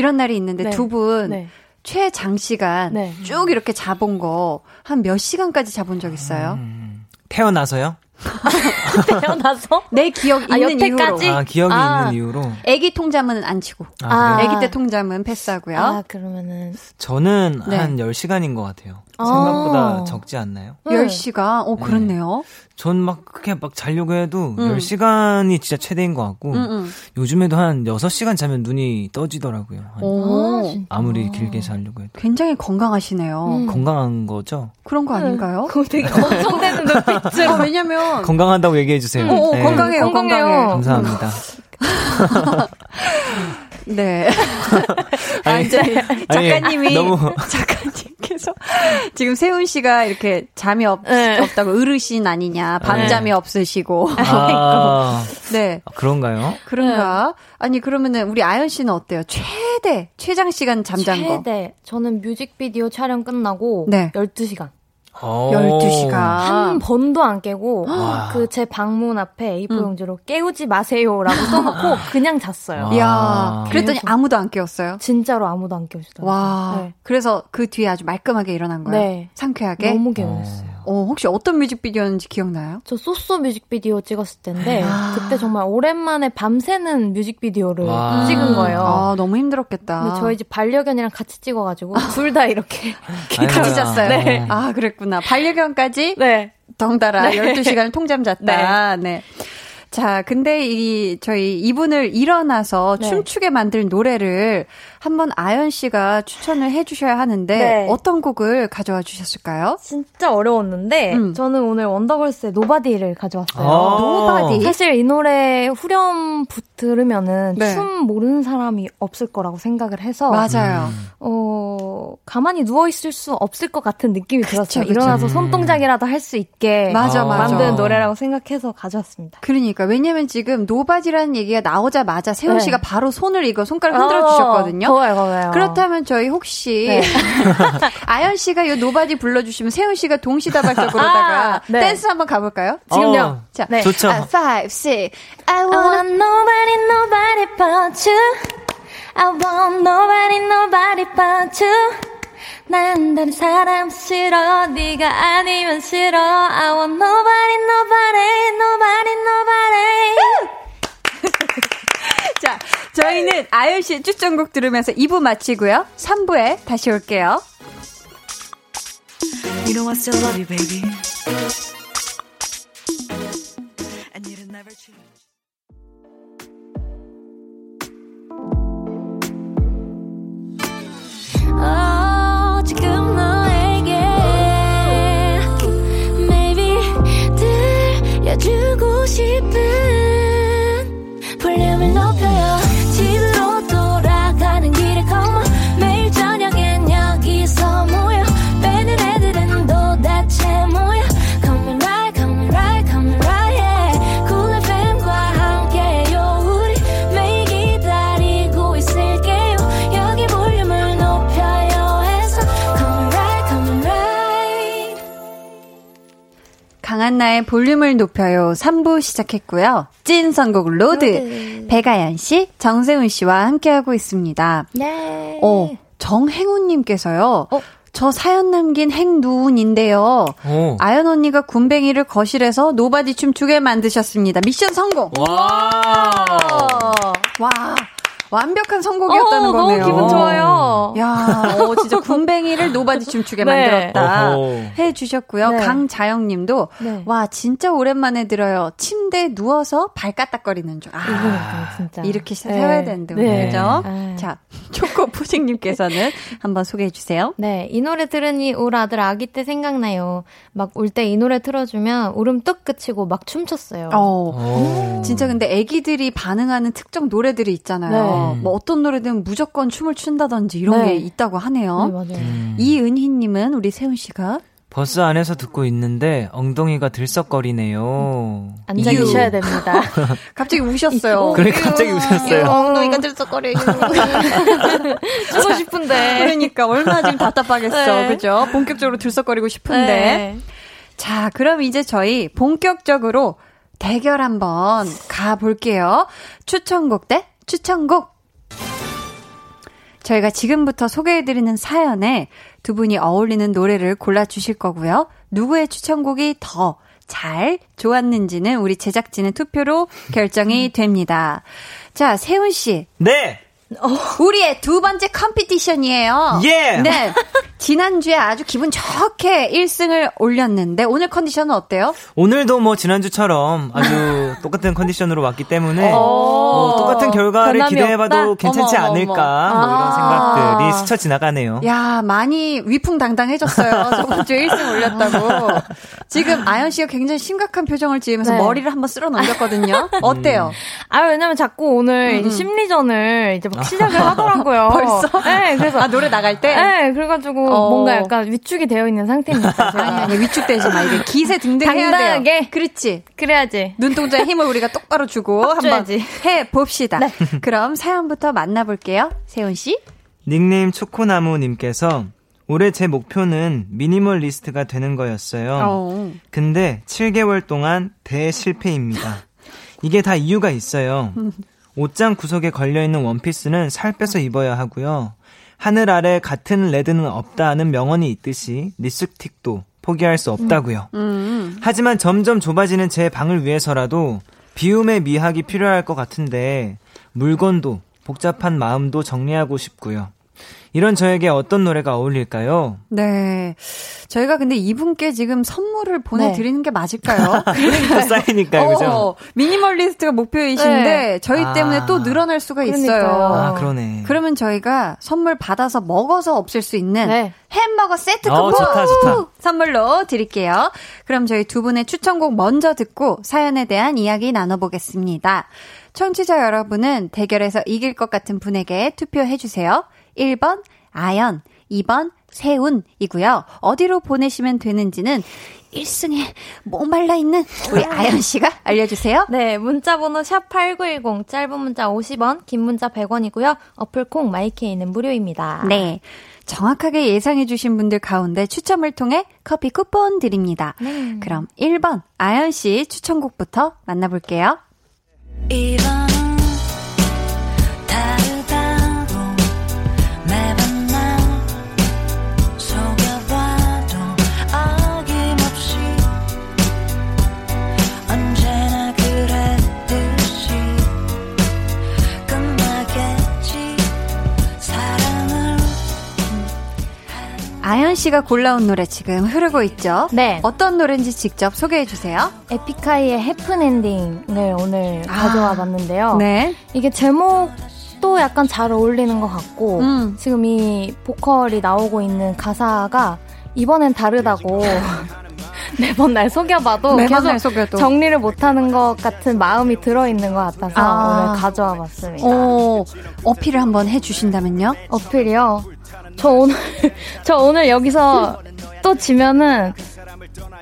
네. 이런 날이 있는데 네. 두분 네. 최장시간 네. 쭉 이렇게 자본 거 한 몇 시간까지 자본 적 있어요? 음, 태어나서요? 태어나서? 내 기억 아, 있는 여태까지? 이후로. 아, 기억이 아. 있는 이유로. 애기 통잠은 안 치고. 아, 그래요? 애기 때 통잠은 패스하고요. 아, 그러면은. 저는 네. 한 10시간인 것 같아요. 아. 생각보다 적지 않나요? 네. 10시가, 어, 그렇네요. 전 막 그렇게 막 자려고 해도 음. 10시간이 진짜 최대인 것 같고 응, 응. 요즘에도 한 6시간 자면 눈이 떠지더라고요. 한 오, 아. 아무리 길게 자려고 해도. 굉장히 건강하시네요. 음. 건강한 거죠? 그런 거 아닌가요? 그거 되게 걱정되는 눈빛으로. 아, 왜냐면, 건강하다고 얘기해 주세요. 어, 어, 네. 건강해요, 건강해요. 건강해요. 감사합니다. 네. 아, 아니, 이제 작가님이, 아니, 너무 작가님께서 지금 세훈 씨가 이렇게 잠이 없, 네. 없다고 어르신 아니냐, 밤잠이 없으시고. 아, 네. 그런가요? 그런가? 아니, 그러면은 우리 아연 씨는 어때요? 최대, 최장 시간 잠잔 거. 최대. 저는 뮤직비디오 촬영 끝나고 네. 12시간. 어. 12시간. 한 번도 안 깨고 와. 그제 방문 앞에 A4 음. 용지로 깨우지 마세요라고 써놓고 그냥 잤어요. 와. 이야, 아. 그랬더니 아무도 안 깨웠어요. 진짜로 아무도 안 깨우시더라고요. 와. 네. 그래서 그 뒤에 아주 말끔하게 일어난 거예요. 네. 상쾌하게. 너무 개운했어요. 어, 혹시 어떤 뮤직비디오였는지 기억나요? 저 소소 뮤직비디오 찍었을 텐데 아. 그때 정말 오랜만에 밤새는 뮤직비디오를 와. 찍은 거예요. 아, 너무 힘들었겠다. 근데 저희 집 반려견이랑 같이 찍어가지고 둘 다 이렇게 같이. 잤어요. 네. 아, 그랬구나. 반려견까지 네. 덩달아 네. 12시간을 통잠 잤다. 네. 자, 근데 이 저희 이분을 일어나서 네. 춤추게 만들 노래를 한번 아연 씨가 추천을 해 주셔야 하는데 네. 어떤 곡을 가져와 주셨을까요? 진짜 어려웠는데 음. 저는 오늘 원더걸스의 Nobody를 가져왔어요. 아. Nobody. 사실 이 노래 후렴 부- 들으면은 네. 춤 모르는 사람이 없을 거라고 생각을 해서 맞아요. 어 가만히 누워 있을 수 없을 것 같은 느낌이 들었어요. 그쵸. 일어나서 음. 손동작이라도 할 수 있게 맞아, 아. 맞아. 만든 노래라고 생각해서 가져왔습니다. 그러니까 왜냐면 지금 Nobody라는 얘기가 나오자마자 세운 네. 씨가 바로 손을 이거 손가락 흔들어 주셨거든요. 거예요, 거예요. 그렇다면 저희 혹시 네. 아연 씨가 이 Nobody 불러주시면 세운 씨가 동시다발적으로다가 아, 네. 댄스 한번 가볼까요? 지금요. 어, 자, 네. 좋죠. 아, five, six. I want nobody, nobody but you. I want nobody, nobody but you. 난 다른 사람 싫어, 네가 아니면 싫어. I want nobody, nobody, nobody, nobody. 자, 저희는 아연 씨의 추천곡 들으면서 2부 마치고요. 3부에 다시 올게요. You know I still love you, baby. And you'd never change. 싶은. 볼륨을 높여요 강한나의 볼륨을 높여요 3부 시작했고요. 찐 선곡 로드. 로드. 백아연 씨, 정세운 씨와 함께하고 있습니다. 네 어, 정행훈님께서요. 어? 저 사연 남긴 행누운인데요. 오. 아연 언니가 굼벵이를 거실에서 Nobody 춤추게 만드셨습니다. 미션 성공! 와. 와, 완벽한 성공이었다는 어, 거네요. 너무 기분 좋아요. 야, 어, 진짜 굼벵이를 Nobody 춤추게 네. 만들었다. 해 주셨고요. 네. 강자영 님도 네. 와, 진짜 오랜만에 들어요. 침대에 누워서 발 까딱거리는 줄. 아, 진짜 이렇게 네. 세워야 되는데, 네. 그죠? 네. 자, 초코 푸딩님께서는 한번 소개해 주세요. 네, 이 노래 들으니 울 아들 아기 때 생각나요. 막울때이 노래 틀어 주면 울음 뚝 그치고 막 춤췄어요. 어. 오. 진짜 근데 애기들이 반응하는 특정 노래들이 있잖아요. 네. 뭐 어떤 노래든 무조건 춤을 춘다든지 이런 네. 게 있다고 하네요. 네, 맞아요. 음. 이은희님은 우리 세훈 씨가 버스 안에서 듣고 있는데 엉덩이가 들썩거리네요. 앉아. 계셔야 됩니다. 갑자기 우셨어요. 그래 갑자기 웃었어요. 엉덩이가 들썩거려. 쓰고 싶은데. 그러니까 얼마나 지금 답답하겠어. 네. 그죠? 본격적으로 들썩거리고 싶은데. 네. 자, 그럼 이제 저희 본격적으로 대결 한번 가볼게요. 추천곡 대 추천곡. 저희가 지금부터 소개해드리는 사연에 두 분이 어울리는 노래를 골라주실 거고요. 누구의 추천곡이 더 잘 좋았는지는 우리 제작진의 투표로 결정이 됩니다. 자, 세훈 씨. 네. 우리의 두 번째 컴피티션이에요. 예. 네. 지난주에 아주 기분 좋게 1승을 올렸는데 오늘 컨디션은 어때요? 오늘도 뭐 지난주처럼 아주 똑같은 컨디션으로 왔기 때문에 뭐 똑같은 결과를 기대해봐도 없다? 괜찮지 어머, 않을까 어머. 뭐 이런 아. 생각들이 스쳐 지나가네요. 야, 많이 위풍당당해졌어요. 저번 주에 1승 올렸다고. 지금 아연 씨가 굉장히 심각한 표정을 지으면서 네. 머리를 한번 쓸어 넘겼거든요. 어때요? 아, 왜냐면 자꾸 오늘 이제 심리전을 이제 막 시작을 하더라고요. 벌써? 네, 그래서. 아, 노래 나갈 때? 네, 그래가지고 어. 뭔가 약간 위축이 되어 있는 상태입니다. 아니, 아니, 위축되지 마. 이게 기세 등등 해야 돼요. 당당하게. 그렇지. 그래야지. 눈동자에 힘을 우리가 똑바로 주고 한번 줘야지. 해 봅시다. 그럼 사연부터 만나볼게요. 세훈 씨. 닉네임 초코나무님께서 올해 제 목표는 미니멀리스트가 되는 거였어요. 어. 근데 7개월 동안 대실패입니다. 이게 다 이유가 있어요. 옷장 구석에 걸려있는 원피스는 살 빼서 입어야 하고요. 하늘 아래 같은 레드는 없다는 명언이 있듯이 립스틱도 포기할 수 없다고요. 음. 하지만 점점 좁아지는 제 방을 위해서라도 비움의 미학이 필요할 것 같은데 물건도 복잡한 마음도 정리하고 싶고요. 이런 저에게 어떤 노래가 어울릴까요? 네. 저희가 근데 이분께 지금 선물을 보내드리는 게 맞을까요? 또 쌓이니까요, 그죠? 어, 미니멀리스트가 목표이신데 네. 저희 아. 때문에 또 늘어날 수가 있어요. 그러니까요. 아, 그러네. 그러면 저희가 선물 받아서 먹어서 없앨 수 있는 네. 햄버거 세트 어, 쿠폰 좋다, 좋다. 선물로 드릴게요. 그럼 저희 두 분의 추천곡 먼저 듣고 사연에 대한 이야기 나눠보겠습니다. 청취자 여러분은 대결에서 이길 것 같은 분에게 투표해주세요. 1번 아연, 2번 세운이고요. 어디로 보내시면 되는지는 1승에 목말라 있는 우리 아연 씨가 알려주세요. 네, 문자번호 샵 8910, 짧은 문자 50원, 긴 문자 100원이고요. 어플 콩 마이케이는 무료입니다. 네. 정확하게 예상해주신 분들 가운데 추첨을 통해 커피 쿠폰 드립니다. 그럼 1번 아연 씨 추천곡부터 만나볼게요. 이번 아연 씨가 골라온 노래 지금 흐르고 있죠? 네. 어떤 노래인지 직접 소개해 주세요. 에픽하이의 해픈 엔딩을 오늘 아. 가져와 봤는데요. 네. 이게 제목도 약간 잘 어울리는 것 같고, 음. 지금 이 보컬이 나오고 있는 가사가 이번엔 다르다고 매번 날 속여봐도 매번 계속 날 속여도. 정리를 못하는 것 같은 마음이 들어있는 것 같아서 아. 오늘 가져와 봤습니다. 오, 어필을 한번 해 주신다면요? 어필이요? 저 오늘, 저 오늘 여기서 또 지면은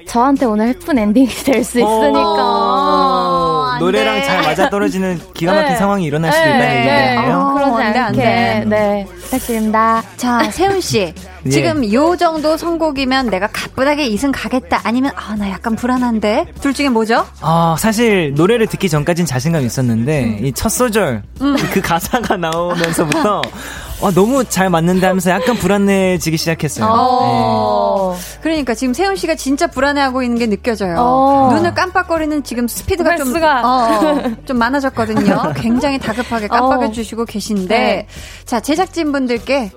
저한테 오늘 해픈 엔딩이 될 수 있으니까. 노래랑 돼. 잘 맞아 떨어지는 기가 막힌 네. 상황이 일어날 수도 네, 있다는 네. 얘기예요. 어, 그러지 안 않게. 돼. 네. 부탁드립니다. 자, 세훈 씨. 예. 지금 요 정도 선곡이면 내가 가뿐하게 2승 가겠다. 아니면, 아, 나 약간 불안한데? 둘 중에 뭐죠? 아, 사실 노래를 듣기 전까진 자신감이 있었는데 음. 이첫 소절 그 가사가 나오면서부터 아, 너무 잘 맞는데 하면서 약간 불안해지기 시작했어요. 네. 어. 그러니까 지금 세훈 씨가 진짜 불안해하고 있는 게 느껴져요. 어. 눈을 깜빡거리는 지금 스피드가 좀. 어, 어, 좀 많아졌거든요. 굉장히 다급하게 깜빡여 어. 주시고 계 신데. 네. 자, 제작진 분들께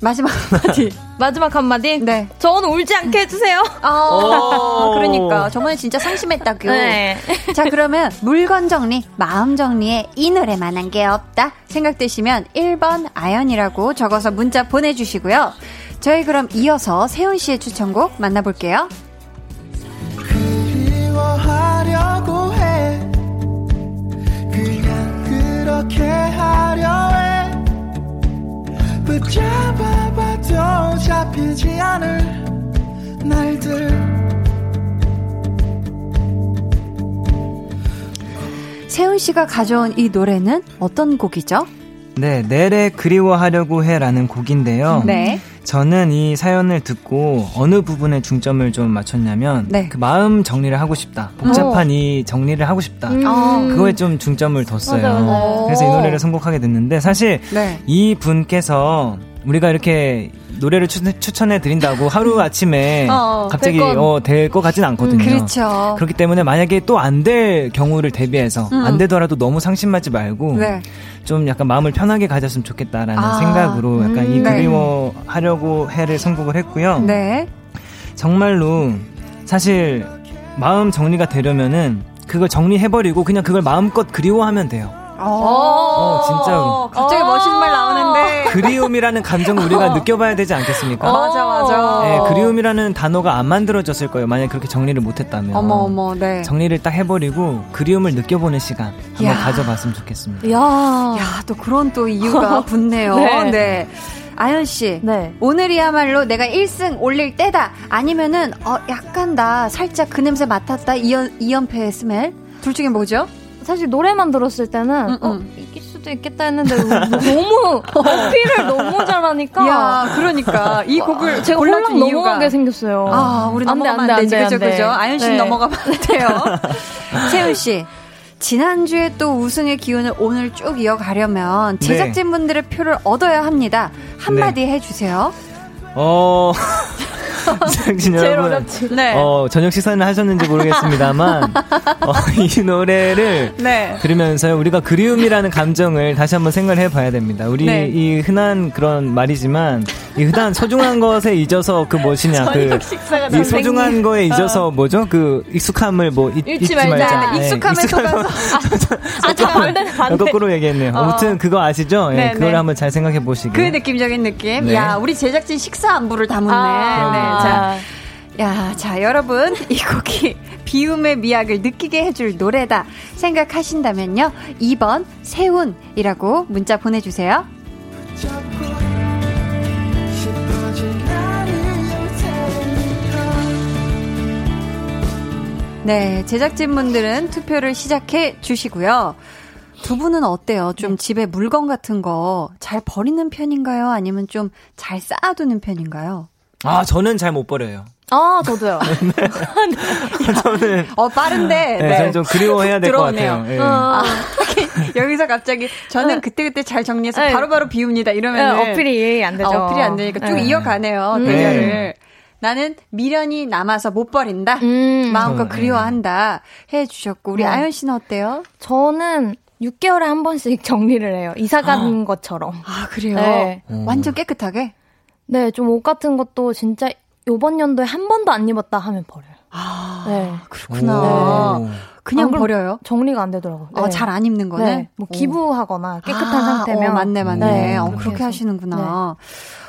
마지막 한마디. 마지막 한마디? 네. 저 오늘 울지 않게 해주세요. 어, 오. 그러니까. 저번에 진짜 상심했다고. 네. 자, 그러면 물건 정리, 마음 정리에 이 노래만 한 게 없다 생각되시면 1번 아연이라고 적어서 문자 보내주시고요. 저희 그럼 이어서 세훈 씨의 추천곡 만나볼게요. 그리워하려고 그렇게 하려 해 붙잡아봐도 잡히지 않을 날들 세훈 씨가 가져온 이 노래는 어떤 곡이죠? 네, 내래 그리워하려고 해라는 곡인데요. 네. 저는 이 사연을 듣고 어느 부분에 중점을 좀 맞췄냐면 네. 그 마음 정리를 하고 싶다. 복잡한 이 정리를 하고 싶다. 아. 그거에 좀 중점을 뒀어요. 맞아요, 맞아요. 그래서 이 노래를 선곡하게 됐는데 사실 네. 이 분께서 우리가 이렇게 노래를 추천, 해 드린다고 하루 아침에 어, 갑자기 될 건- 어, 같진 않거든요. 그렇죠. 그렇기 때문에 만약에 또 안 될 경우를 대비해서 음. 안 되더라도 너무 상심하지 말고 네. 좀 약간 마음을 편하게 가졌으면 좋겠다라는 아, 생각으로 약간 이 음, 네. 그리워하려고 해를 선곡을 했고요. 네. 정말로 사실 마음 정리가 되려면은 그걸 정리해버리고 그냥 그걸 마음껏 그리워하면 돼요. 어, 진짜로. 갑자기 멋있는. 그리움이라는 감정을 우리가 느껴봐야 되지 않겠습니까? 어. 맞아, 맞아. 네, 그리움이라는 단어가 안 만들어졌을 거예요. 만약 그렇게 정리를 못했다면. 어머, 어머, 네. 정리를 딱 해버리고 그리움을 느껴보는 시간 한번 야. 가져봤으면 좋겠습니다. 야. 야, 또 그런 또 이유가 붙네요. 네. 네. 아연 씨. 네. 오늘이야말로 내가 1승 올릴 때다. 아니면은, 어, 약간 나 살짝 그 냄새 맡았다. 이연, 이연패 스멜? 둘 중에 뭐죠? 사실 노래만 들었을 때는 음, 어, 음. 이길 수도 있겠다 했는데 너무 어필을 너무 잘하니까 야, 그러니까. 이 곡을 제가 골라준 이유가. 넘어가게 생겼어요. 아, 우리 넘어가면 안 되지. 돼, 그죠. 그죠? 아연 씨 네. 넘어가면 안 돼요. 세훈 씨. 지난주에 또 우승의 기운을 오늘 쭉 이어가려면 네. 제작진분들의 표를 얻어야 합니다. 한마디 해주세요. 어, 제작진 여러분. 네. 어, 저녁 식사는 하셨는지 모르겠습니다만, 어, 이 노래를 네. 들으면서요, 우리가 그리움이라는 감정을 다시 한번 생각을 해봐야 됩니다. 우리 네. 이 흔한 그런 말이지만, 이 흔한 소중한 것에 잊어서 그 무엇이냐, 그, 이 소중한 거에 잊어서 뭐죠? 그 익숙함을 뭐 잊, 잊지 말자. 말자. 네, 익숙함에 속아서. 아, 저 반대, 반대. 거꾸로 얘기했네요. 아무튼 그거 아시죠? 예, 네, 그걸 네. 한번 잘 생각해 보시길. 그 느낌적인 느낌. 네. 야, 우리 제작진 식사 안부를 담았네. 아, 네. 자, 야, 자, 여러분. 이 곡이 비움의 미학을 느끼게 해줄 노래다 생각하신다면요. 2번 세운이라고 문자 보내주세요. 네, 제작진분들은 투표를 시작해 주시고요. 두 분은 어때요? 좀 집에 물건 같은 거 잘 버리는 편인가요? 아니면 좀 잘 쌓아두는 편인가요? 아, 저는 잘 못 버려요. 아, 저도요. 저는, 어, 빠른데. 네, 저는 좀 그리워해야 될 것. 같아요. 예. 어, 여기서 갑자기 저는 그때그때 잘 정리해서 네. 바로 바로 비웁니다. 이러면 네, 어필이 안 되죠. 어필이 안 되니까 쭉 네. 이어가네요. 음. 대결을. 나는 미련이 남아서 못 버린다. 음. 마음껏 네. 그리워한다. 해 주셨고 우리 네. 아연 씨는 어때요? 저는 6개월에 한 번씩 정리를 해요. 이사 간 것처럼. 아, 그래요? 네. 완전 깨끗하게? 네, 좀 옷 같은 것도 진짜 요번 연도에 한 번도 안 입었다 하면 버려요. 아, 네. 그렇구나. 오. 그냥 버려요? 정리가 안 되더라고요. 어, 네. 잘안 입는 거는? 네. 뭐 오. 기부하거나 깨끗한 아, 상태면 어, 맞네, 맞네. 네, 어, 그렇게 해서. 하시는구나.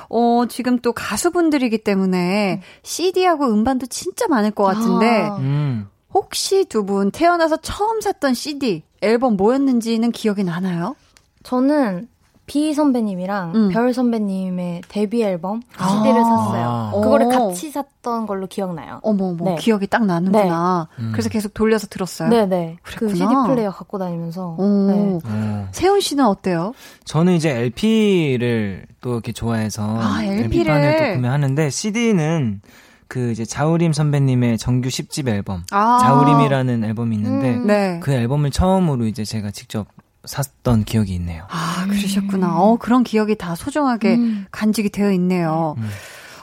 어, 지금 또 가수분들이기 때문에 CD하고 음반도 진짜 많을 것 같은데, 아. 음. 혹시 두 분 태어나서 처음 샀던 CD, 앨범 뭐였는지는 기억이 나나요? 저는 비 선배님이랑 음. 별 선배님의 데뷔 앨범 아. CD를 샀어요. 아. 그거를 어. 같이 샀던 걸로 기억나요. 어머, 어머, 네. 기억이 딱 나는구나. 네. 음. 그래서 계속 돌려서 들었어요. 네네. 그 그랬구나. CD 플레이어 갖고 다니면서. 오. 네. 오. 세훈 씨는 어때요? 저는 이제 LP를 또 이렇게 좋아해서 아, LP 를. LP판을 또 구매하는데 CD는 그 이제 자우림 선배님의 정규 10집 앨범 아. 자우림이라는 앨범이 있는데 음. 네. 그 앨범을 처음으로 이제 제가 직접 샀던 기억이 있네요. 아, 그러셨구나. 어, 그런 기억이 다 소중하게 음. 간직이 되어 있네요. 음.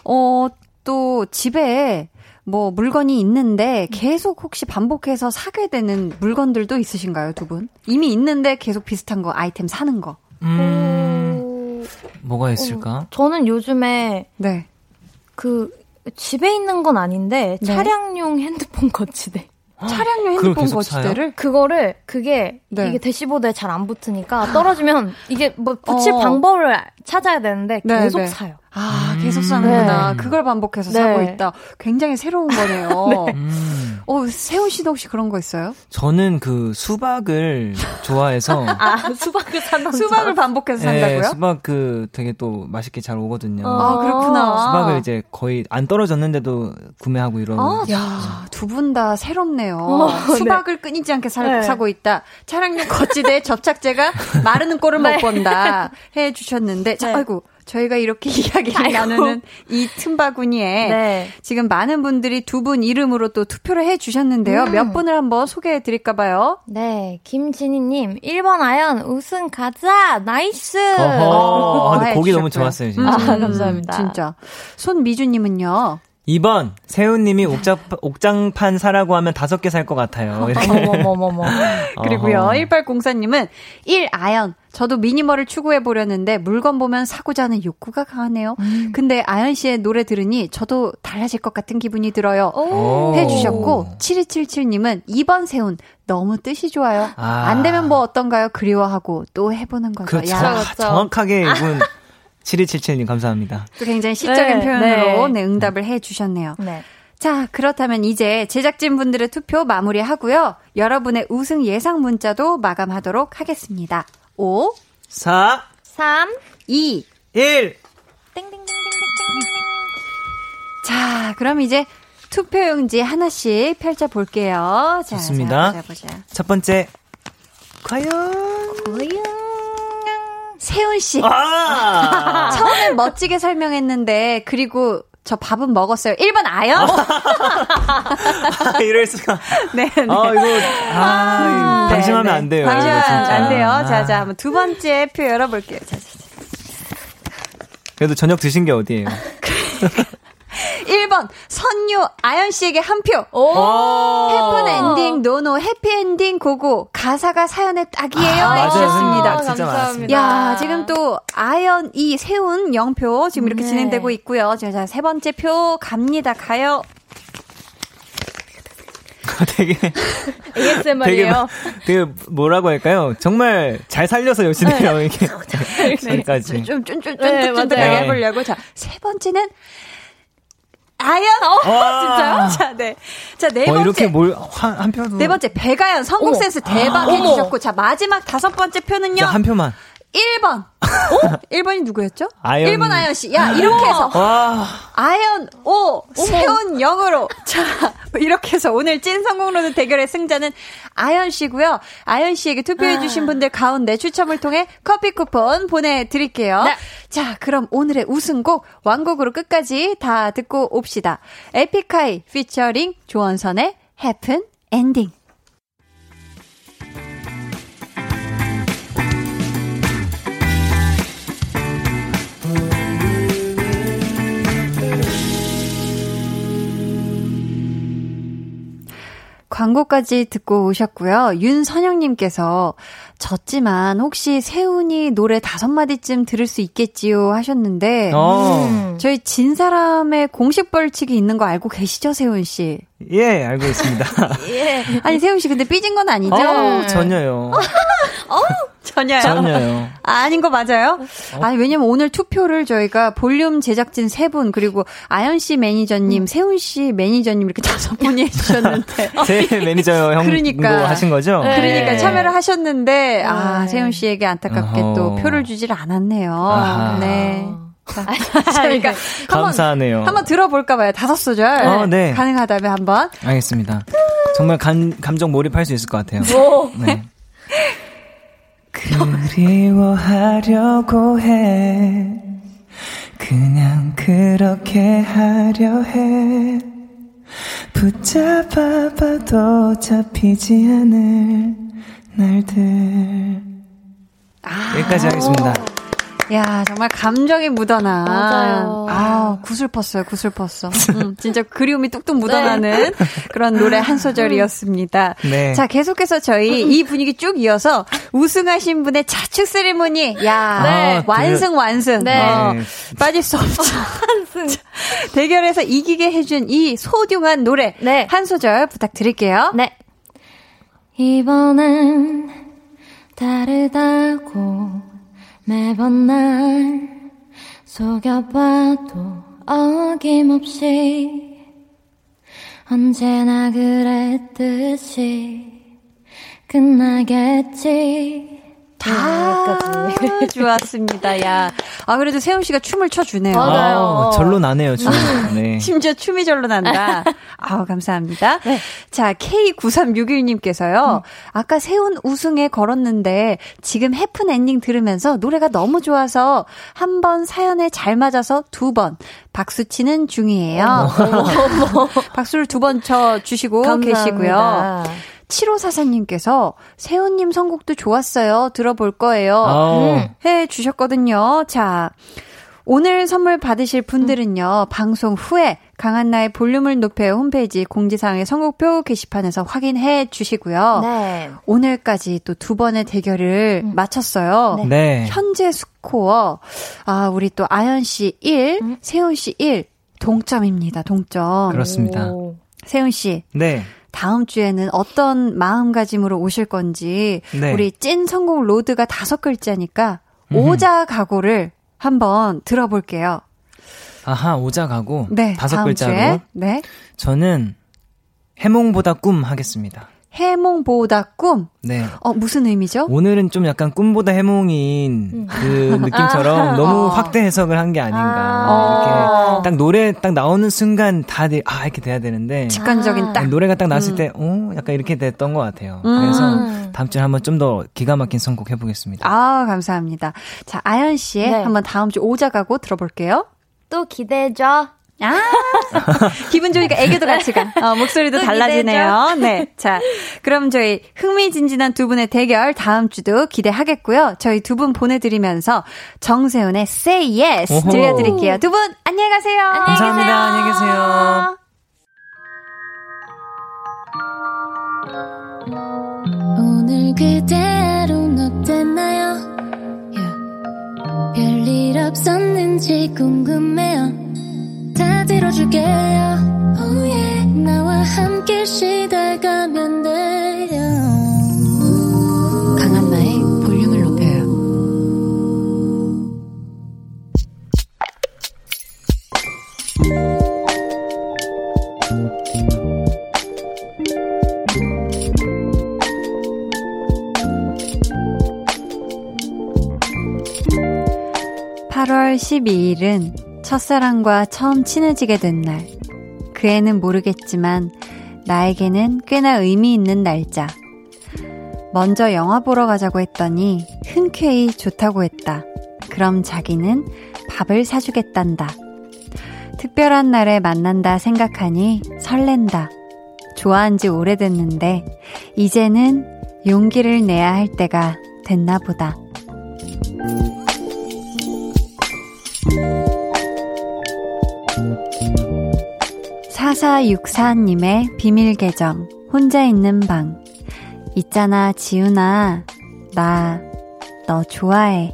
어, 또 집에 뭐 물건이 있는데 계속 혹시 반복해서 사게 되는 물건들도 있으신가요, 두 분? 이미 있는데 계속 비슷한 거 아이템 사는 거. 음, 오. 뭐가 있을까? 저는 요즘에 네. 그 집에 있는 건 아닌데 네. 차량용 핸드폰 거치대. 차량용 핸드폰 거치대를 그거를 그게 네. 이게 대시보드에 잘 안 붙으니까 떨어지면 이게 뭐 붙일 어. 방법을 찾아야 되는데 네, 계속 네. 사요. 아, 계속 음. 사는구나. 네. 그걸 반복해서 네. 사고 있다. 굉장히 새로운 거네요. 음, 어, 세훈 씨도 혹시 그런 거 있어요? 저는 그 수박을 좋아해서 아 수박을 산다. 수박을 반복해서 산다고요? 네, 수박 그 되게 또 맛있게 잘 오거든요. 아, 그렇구나. 수박을 이제 거의 안 떨어졌는데도 구매하고 이러는 아, 야, 두 분 다 새롭네요. 어, 수박을 끊이지 않게 사, 네. 사고 있다. 차량용 거치대 접착제가 마르는 꼴을 못 네. 본다. 해 주셨는데, 자, 네. 아이고, 저희가 이렇게 이야기를 나누는 이 틈바구니에 네. 지금 많은 분들이 두 분 이름으로 또 투표를 해 주셨는데요. 음. 몇 분을 한번 소개해 드릴까 봐요. 네, 김진희님, 1번 아연, 우승 가자, nice! 어허. 아, 근데 해 곡이 너무 주셨고요. 좋았어요, 진짜. 아, 감사합니다. 진짜. 손미주님은요. 2번 세운님이 옥장, 옥장판 사라고 하면 다섯 개 살 것 같아요. 어머머머머. 그리고요. 어허. 1804님은 1 아연. 저도 minimal을 추구해 보려는데 물건 보면 사고자 하는 욕구가 강하네요. 음. 근데 아연 씨의 노래 들으니 저도 달라질 것 같은 기분이 들어요. 오. 해주셨고 7277님은 2번 세운 너무 뜻이 좋아요. 아. 안 되면 뭐 어떤가요? 그리워하고 또 해보는 거죠. 그렇죠. 야, 그쵸. 정확하게 이분 7277님 감사합니다. 또 굉장히 시적인 네, 표현으로 네. 네, 응답을 해주셨네요. 네. 자, 그렇다면 이제 제작진 분들의 투표 마무리하고요. 여러분의 우승 예상 문자도 마감하도록 하겠습니다. 5, 4, 3, 2, 1. 땡땡땡땡땡. 자, 그럼 이제 투표용지 하나씩 펼쳐 볼게요. 자, 좋습니다. 자, 보자, 보자. 첫 번째. 과연. 세훈 씨. 아! 처음엔 멋지게 설명했는데, 그리고 저 밥은 먹었어요. 1번 아연? 아, 이럴 수가. 네, 네. 아, 이거. 아, 네, 방심하면 네. 안 돼요. 방심하면 이거 진짜. 안 돼요. 자, 아. 자, 한번 두 번째 표 열어 볼게요. 자, 자, 자. 그래도 저녁 드신 게 어디예요? 1번, 선유, 아연 씨에게 한 표. 오! 헤픈 엔딩, no no, 해피 엔딩, go go. 가사가 사연에 딱이에요. 아. 해주셨습니다. 진짜 감사합니다. 야, 지금 또 아연 이 세운 0표 지금 이렇게 네. 진행되고 있고요. 자, 자, 세 번째 표 갑니다. 가요. 되게, 되게, ASMR이에요. 마- 되게 뭐라고 할까요? 정말 잘 살려서 여시네요, 이게. 여기까지. 좀, 좀, 좀, 좀, 네, 좀, 좀 맞아요. 해보려고. 자, 세 번째는 아연. 와. 자, 네. 자, 네 어, 번째. 이렇게 뭘, 한, 한 표도. 네 번째, 백아연 선곡 센스 대박 어머. 해주셨고. 자, 마지막 다섯 번째 표는요. 자, 한 표만. 1번. 어? 1번이 누구였죠? 아연. 1번 아연 씨. 야, 이렇게 해서. 와. 아연 5, 세운 0으로. 자, 이렇게 해서 오늘 찐 선곡 로드 대결의 승자는 아연 씨고요. 아연 씨에게 투표해 주신 분들 가운데 추첨을 통해 커피 쿠폰 보내 드릴게요. 네. 자, 그럼 오늘의 우승곡 완곡으로 끝까지 다 듣고 옵시다. 에픽하이 피처링 조원선의 헤픈 엔딩. 광고까지 듣고 오셨고요. 윤선영님께서 졌지만 혹시 세훈이 노래 다섯 마디쯤 들을 수 있겠지요 하셨는데 어. 음. 저희 진 사람의 공식 벌칙이 있는 거 알고 계시죠, 세훈 씨? 예, 알고 있습니다. 예. 아니 세훈 씨 근데 삐진 건 아니죠? 어, 전혀요. 전혀요. 전혀요. 아, 아닌 거 맞아요? 아니, 왜냐면 오늘 투표를 저희가 볼륨 제작진 세 분, 그리고 아연 씨 매니저님, 세훈 씨 매니저님 이렇게 다섯 분이 해주셨는데. 제 매니저 형 그러니까. 도 하신 거죠? 네. 그러니까 참여를 하셨는데, 아, 네. 세훈 씨에게 안타깝게 어허. 또 표를 주질 않았네요. 아하. 네. 자, 저희가 한번, 감사하네요. 한번 들어볼까 봐요. 다섯 소절. 어, 네. 가능하다면 한번. 알겠습니다. 정말 감, 감정 몰입할 수 있을 것 같아요. 네. 그리워하려고 해. 그냥 그렇게 하려 해. 붙잡아봐도 잡히지 않을 날들. 여기까지 하겠습니다. 야, 정말 감정이 묻어나. 맞아요. 아, 구슬펐어요, 구슬펐어. 음, 진짜 그리움이 뚝뚝 묻어나는 그런 노래 한 소절이었습니다. 네. 자, 계속해서 저희 이 분위기 쭉 이어서 우승하신 분의 자축 세리머니. 야, 네. 완승, 완승. 네. 어, 네. 빠질 수 없죠. 대결에서 이기게 해준 이 소중한 노래. 네. 한 소절 부탁드릴게요. 네. 이번엔 다르다고 매번 날 속여봐도 어김없이 언제나 그랬듯이 끝나겠지 다 여기까지. 좋았습니다. 야. 아, 그래도 세훈 씨가 춤을 춰주네요. 맞아요. 아, 절로 나네요, 춤. 네. 심지어 춤이 절로 난다. 아우, 감사합니다. 자, K9361님께서요. 아까 세운 우승에 걸었는데 지금 해픈 엔딩 들으면서 노래가 너무 좋아서 한 번 사연에 잘 맞아서 두 번 박수 치는 중이에요. 박수를 두 번 쳐 주시고 계시고요. 감사합니다. 7544님께서 세훈님 선곡도 좋았어요. 들어볼 거예요. 아우. 해 주셨거든요. 자, 오늘 선물 받으실 분들은요, 방송 후에 강한나의 볼륨을 높여 홈페이지 공지사항의 선곡표 게시판에서 확인해 주시고요. 네. 오늘까지 또 두 번의 대결을 마쳤어요. 네. 현재 스코어, 아, 우리 또 아연 씨 1, 음. 세훈 씨 1, 동점입니다. 동점. 그렇습니다. 오. 세훈 씨, 네. 다음 주에는 어떤 마음가짐으로 오실 건지 네. 우리 찐 성공 로드가 다섯 글자니까. 오자 각오를 한번 들어볼게요. 아하, 오자 가고. 네, 다섯 글자로. 주에 네 저는 해몽보다 꿈 하겠습니다. 해몽보다 꿈. 네. 어 무슨 의미죠? 오늘은 좀 약간 꿈보다 해몽인 그 느낌처럼 너무 확대 해석을 한 게 아닌가. 아. 이렇게 딱 노래 딱 나오는 순간 다들 아 이렇게 돼야 되는데 직관적인 딱. 노래가 딱 나왔을 때 어, 약간 이렇게 됐던 것 같아요. 음. 그래서 다음 주에 한번 좀 더 기가 막힌 선곡 해보겠습니다. 아 감사합니다. 자 아연 씨의 네. 한번 다음 주 오자 각오 들어볼게요. 또 기대해줘. 아 기분 좋으니까 애교도 같이 가. 어, 목소리도 또 달라지네요. 네. 자, 그럼 저희 흥미진진한 두 분의 대결 다음 주도 기대하겠고요. 저희 두 분 보내드리면서 정세훈의 Say Yes 오호. 들려드릴게요. 두 분 안녕히 가세요. 감사합니다. 안녕히 계세요. 오늘 그대로는 어땠나요? Yeah. 별일 없었는지 궁금해요. 다 들어줄게요. Oh yeah. 나와 함께 시달가면 돼요. 강한나의 볼륨을 높여요. 팔월 12일은 첫사랑과 처음 친해지게 된 날. 그 애는 모르겠지만 나에게는 꽤나 의미 있는 날짜. 먼저 영화 보러 가자고 했더니 흔쾌히 좋다고 했다. 그럼 자기는 밥을 사주겠단다. 특별한 날에 만난다 생각하니 설렌다. 좋아한 지 오래됐는데 이제는 용기를 내야 할 때가 됐나 보다. 4464님의 비밀 계정, 혼자 있는 방. 있잖아, 지훈아. 나, 너 좋아해.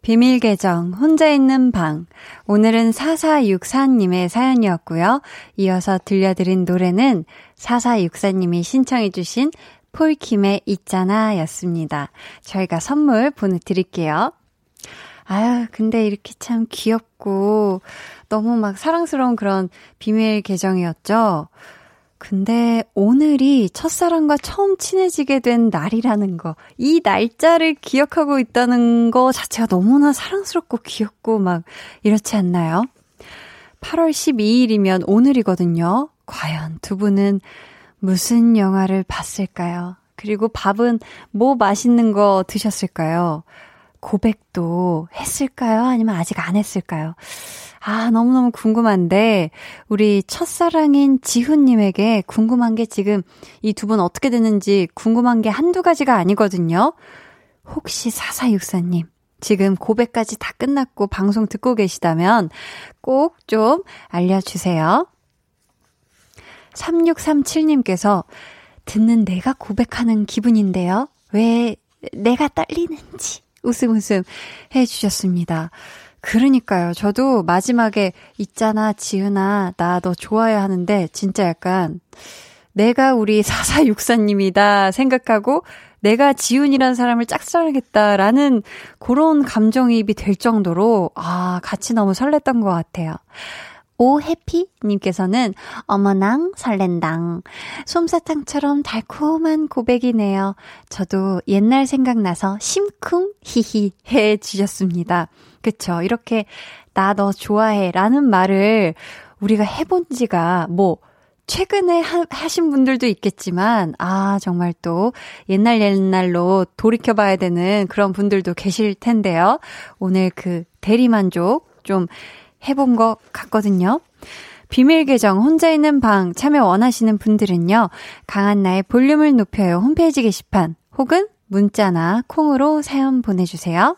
비밀 계정, 혼자 있는 방. 오늘은 4464님의 사연이었고요. 이어서 들려드린 노래는 4464님이 신청해주신 폴킴의 있잖아 였습니다. 저희가 선물 보내드릴게요. 아유, 근데 이렇게 참 귀엽고 너무 막 사랑스러운 그런 비밀 계정이었죠. 근데 오늘이 첫사랑과 처음 친해지게 된 날이라는 거, 이 날짜를 기억하고 있다는 거 자체가 너무나 사랑스럽고 귀엽고 막 이렇지 않나요? 8월 12일이면 오늘이거든요. 과연 두 분은 무슨 영화를 봤을까요? 그리고 밥은 뭐 맛있는 거 드셨을까요? 고백도 했을까요? 아니면 아직 안 했을까요? 아, 너무너무 궁금한데, 우리 첫사랑인 지훈님에게 궁금한 게 지금 이 두 분 어떻게 됐는지 궁금한 게 한두 가지가 아니거든요. 혹시 4464님, 지금 고백까지 다 끝났고 방송 듣고 계시다면 꼭 좀 알려주세요. 3637님께서 듣는 내가 고백하는 기분인데요. 왜 내가 떨리는지 웃음 웃음 해주셨습니다. 그러니까요. 저도 마지막에 있잖아, 지은아, 나 너 좋아해 하는데 진짜 약간 내가 우리 4464님이다 생각하고 내가 지훈이라는 사람을 짝사랑했다라는 그런 감정이입이 될 정도로 아, 같이 너무 설렜던 것 같아요. 오해피님께서는 어머낭 설렌당. 솜사탕처럼 달콤한 고백이네요. 저도 옛날 생각나서 심쿵 히히 해 주셨습니다. 그쵸. 이렇게 나 너 좋아해 라는 말을 우리가 해본 지가 뭐 최근에 하, 하신 분들도 있겠지만, 아, 정말 또 옛날 옛날로 돌이켜봐야 되는 그런 분들도 계실 텐데요. 오늘 그 대리만족 좀 해본 것 같거든요. 비밀 계정 혼자 있는 방 참여 원하시는 분들은요. 강한나의 볼륨을 높여요 홈페이지 게시판 혹은 문자나 콩으로 사연 보내주세요.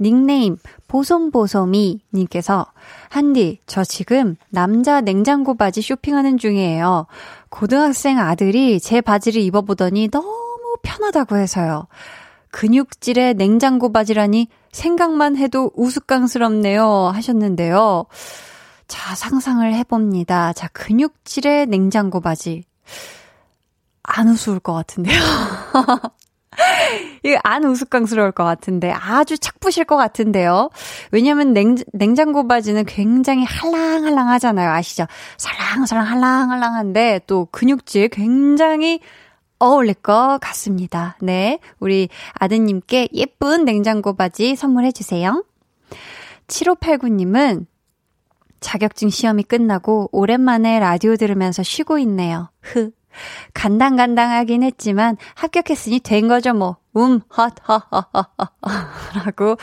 닉네임 보솜보솜이 님께서 한디 저 지금 남자 냉장고 바지 쇼핑하는 중이에요. 고등학생 아들이 제 바지를 입어보더니 너무 편하다고 해서요. 근육질의 냉장고 바지라니 생각만 해도 우스꽝스럽네요 하셨는데요. 자, 상상을 해봅니다. 자, 근육질의 냉장고 바지. 안 우스울 것 같은데요. 이거 안 우스꽝스러울 것 같은데 아주 착부실 것 같은데요. 왜냐면 냉, 냉장고 바지는 굉장히 할랑할랑 하잖아요. 아시죠? 살랑살랑 할랑할랑한데 또 근육질 굉장히 어울릴 것 같습니다. 네. 우리 아드님께 예쁜 냉장고 바지 선물해 주세요. 7589님은 자격증 시험이 끝나고 오랜만에 라디오 들으면서 쉬고 있네요. 흐. 간당간당하긴 했지만 합격했으니 된 거죠 뭐. 음, 헛, 헛, 헛, 헛, 헛, 라고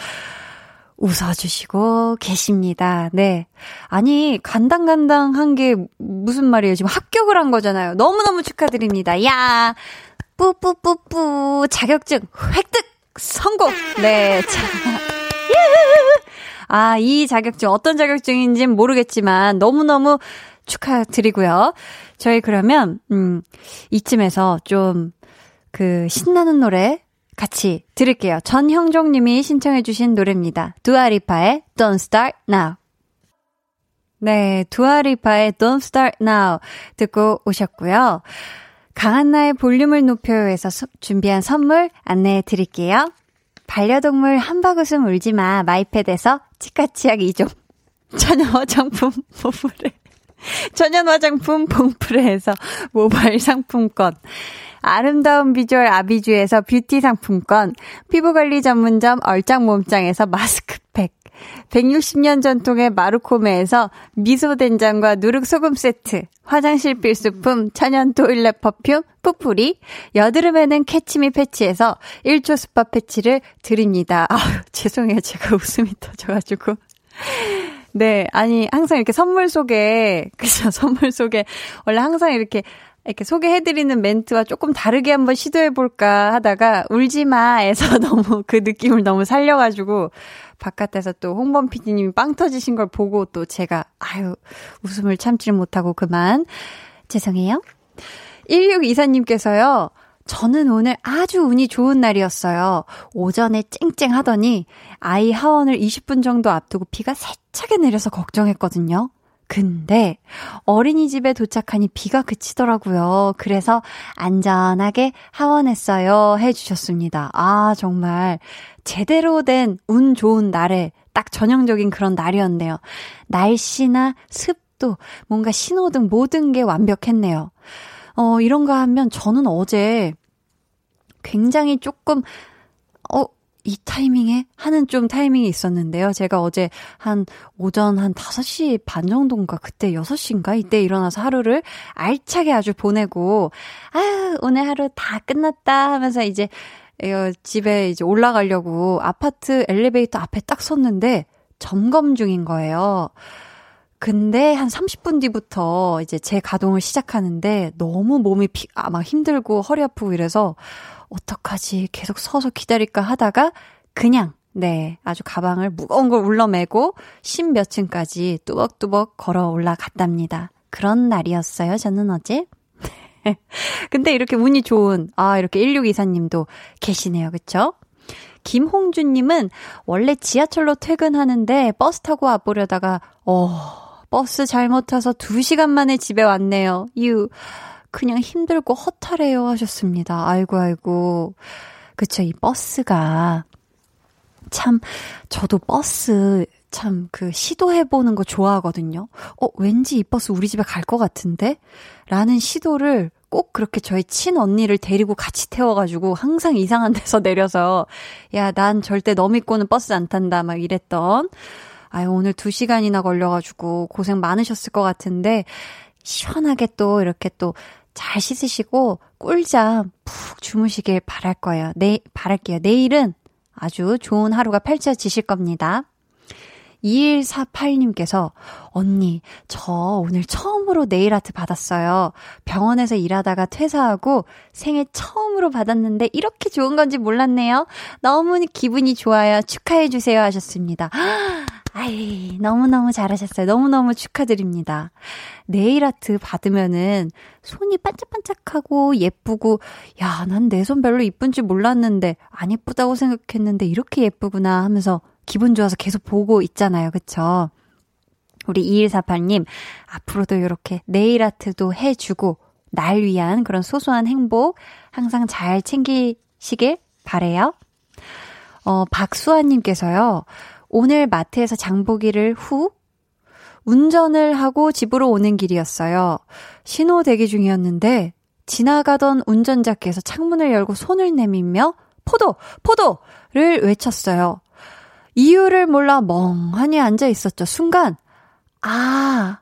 웃어주시고 계십니다. 네. 아니, 간당간당한 게 무슨 말이에요? 지금 합격을 한 거잖아요. 너무너무 축하드립니다. 야! 뿌뿌뿌뿌 자격증 획득 성공! 네. 자. 아, 이 자격증 어떤 자격증인지는 모르겠지만 너무너무 축하드리고요. 저희 그러면 음 이쯤에서 좀 그 신나는 노래 같이 들을게요. 전형종 님이 신청해 주신 노래입니다. 두아리파의 Don't Start Now. 네, 두아리파의 Don't Start Now 듣고 오셨고요. 강한나의 볼륨을 높여요에서 수, 준비한 선물 안내해 드릴게요. 반려동물 한바구음 울지마 마이패드에서 치카치약 2종 천연 화장품 보풀에 천연 화장품 봉프레에서 모바일 상품권 아름다운 비주얼 아비주에서 뷰티 상품권 피부관리 전문점 얼짱몸짱에서 마스크팩 160년 전통의 마루코메에서 미소된장과 누룩소금 세트, 화장실 필수품 천연 토일렛 퍼퓸 푸풀이, 여드름에는 캐치미 패치에서 1초 스파 패치를 드립니다. 아 죄송해요. 제가 웃음이 터져가지고. 네, 아니, 항상 이렇게 선물 소개, 그죠? 선물 소개. 원래 항상 이렇게 이렇게 소개해드리는 멘트와 조금 다르게 한번 시도해볼까 하다가 울지마에서 너무 그 느낌을 너무 살려가지고 바깥에서 또 홍범 PD님이 빵 터지신 걸 보고 또 제가 아유 웃음을 참지를 못하고 그만 죄송해요. 1624님께서요. 저는 오늘 아주 운이 좋은 날이었어요. 오전에 쨍쨍 하더니 아이 하원을 20분 정도 앞두고 비가 세차게 내려서 걱정했거든요. 근데 어린이집에 도착하니 비가 그치더라고요. 그래서 안전하게 하원했어요. 해주셨습니다. 아, 정말 제대로 된 운 좋은 날에 딱 전형적인 그런 날이었네요. 날씨나 습도, 뭔가 신호등 모든 게 완벽했네요. 어, 이런 거 하면 저는 어제 굉장히 조금, 어, 이 타이밍에 하는 좀 타이밍이 있었는데요. 제가 어제 한 오전 한 5시 반 정도인가 그때 6시인가 이때 일어나서 하루를 알차게 아주 보내고 아, 오늘 하루 다 끝났다 하면서 이제 어, 집에 이제 올라가려고 아파트 엘리베이터 앞에 딱 섰는데 점검 중인 거예요. 근데 한 30분 뒤부터 이제 제 가동을 시작하는데 너무 몸이 피, 아, 막 힘들고 허리 아프고 이래서 어떡하지? 계속 서서 기다릴까 하다가 그냥 네, 아주 가방을 무거운 걸 울러매고 10몇 층까지 뚜벅뚜벅 걸어 올라갔답니다. 그런 날이었어요, 저는 어제. 근데 이렇게 운이 좋은, 아, 이렇게 1624님도 계시네요, 그쵸? 김홍준님은 원래 지하철로 퇴근하는데 버스 타고 와보려다가, 어, 버스 잘못 타서 2시간 만에 집에 왔네요. 유. 그냥 힘들고 허탈해요 하셨습니다. 아이고, 아이고. 그쵸, 이 버스가 참, 저도 버스 참 그 시도해보는 거 좋아하거든요. 어, 왠지 이 버스 우리 집에 갈 것 같은데? 라는 시도를 꼭 그렇게 저희 친언니를 데리고 같이 태워가지고 항상 이상한 데서 내려서 야, 난 절대 너 믿고는 버스 안 탄다 막 이랬던 아유, 오늘 두 시간이나 걸려가지고 고생 많으셨을 것 같은데 시원하게 또 이렇게 또 잘 씻으시고 꿀잠 푹 주무시길 바랄 거예요. 내, 바랄게요. 내일은 아주 좋은 하루가 펼쳐지실 겁니다. 2148님께서, 언니, 저 오늘 처음으로 네일 아트 받았어요. 병원에서 일하다가 퇴사하고 생애 처음으로 받았는데 이렇게 좋은 건지 몰랐네요. 너무 기분이 좋아요. 축하해주세요. 하셨습니다. 아이, 너무너무 잘하셨어요. 너무너무 축하드립니다. 네일 아트 받으면은 손이 반짝반짝하고 예쁘고, 야, 난 내 손 별로 이쁜 줄 몰랐는데, 안 예쁘다고 생각했는데 이렇게 예쁘구나 하면서 기분 좋아서 계속 보고 있잖아요. 그쵸? 우리 2148님, 앞으로도 이렇게 네일 아트도 해주고, 날 위한 그런 소소한 행복 항상 잘 챙기시길 바래요. 어, 박수아님께서요, 오늘 마트에서 장보기를 후 운전을 하고 집으로 오는 길이었어요. 신호 대기 중이었는데 지나가던 운전자께서 창문을 열고 손을 내밀며 포도! 포도!를 외쳤어요. 이유를 몰라 멍하니 앉아 있었죠. 순간, 아,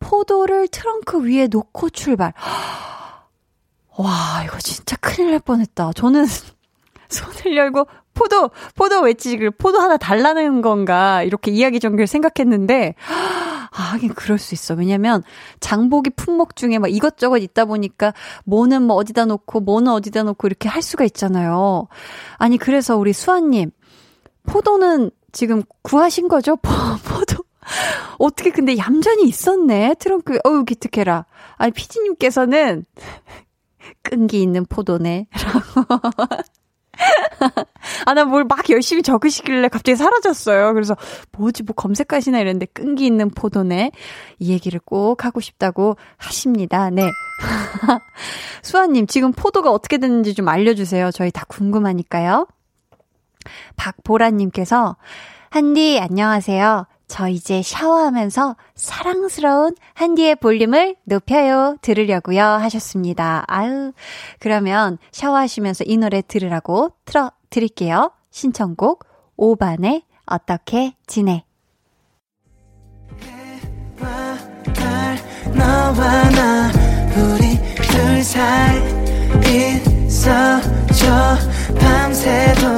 포도를 트렁크 위에 놓고 출발. 와, 이거 진짜 큰일 날 뻔했다. 저는 손을 열고 포도, 포도 외치기를 포도 하나 달라는 건가, 이렇게 이야기 전개를 생각했는데, 아, 하긴 그럴 수 있어. 왜냐면, 장보기 품목 중에 막 이것저것 있다 보니까, 뭐는 뭐 어디다 놓고, 뭐는 어디다 놓고 이렇게 할 수가 있잖아요. 아니, 그래서 우리 수아님, 포도는 지금 구하신 거죠? 포, 포도. 어떻게 근데 얌전히 있었네. 트렁크에, 어우, 기특해라. 아니, 피디님께서는, 끈기 있는 포도네. 라고. 아, 나 뭘 막 열심히 적으시길래 갑자기 사라졌어요. 그래서 뭐지, 뭐 검색하시나 이랬는데 끈기 있는 포도네. 이 얘기를 꼭 하고 싶다고 하십니다. 네. 수아님, 지금 포도가 어떻게 됐는지 좀 알려주세요. 저희 다 궁금하니까요. 박보라님께서, 한디, 안녕하세요. 저 이제 샤워하면서 사랑스러운 한디의 볼륨을 높여요 들으려고요 하셨습니다. 아유, 그러면 샤워하시면서 이 노래 들으라고 틀어 드릴게요. 신청곡 5반의 어떻게 지내. 너와 나 우리 둘 사이 있어줘 밤새도록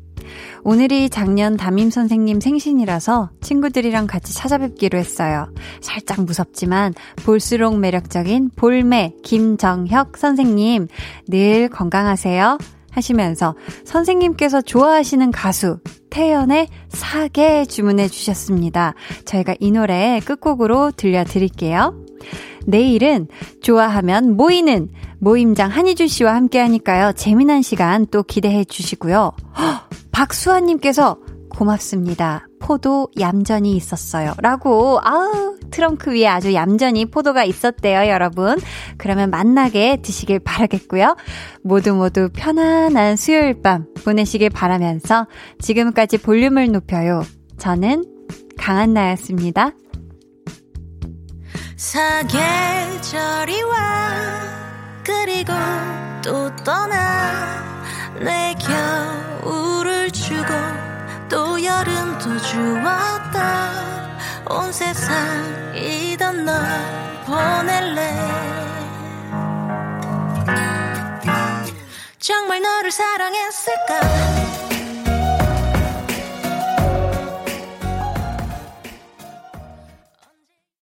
오늘이 작년 담임 선생님 생신이라서 친구들이랑 같이 찾아뵙기로 했어요. 살짝 무섭지만 볼수록 매력적인 볼매 김정혁 선생님 늘 건강하세요. 하시면서 선생님께서 좋아하시는 가수 태연의 사계 주문해 주셨습니다. 저희가 이 노래 끝곡으로 들려드릴게요. 내일은 좋아하면 모이는 모임장 한희준 씨와 함께 하니까요. 재미난 시간 또 기대해 주시고요. 헉, 박수아님께서 고맙습니다. 포도 얌전히 있었어요. 라고, 아우, 트렁크 위에 아주 얌전히 포도가 있었대요, 여러분. 그러면 만나게 드시길 바라겠고요. 모두 모두 편안한 수요일 밤 보내시길 바라면서 지금까지 볼륨을 높여요. 저는 강한나였습니다. 사계절이 와 그리고 또 떠나 내 겨울을 주고 또 여름도 주었다. 온 세상이던 널 보낼래. 정말 너를 사랑했을까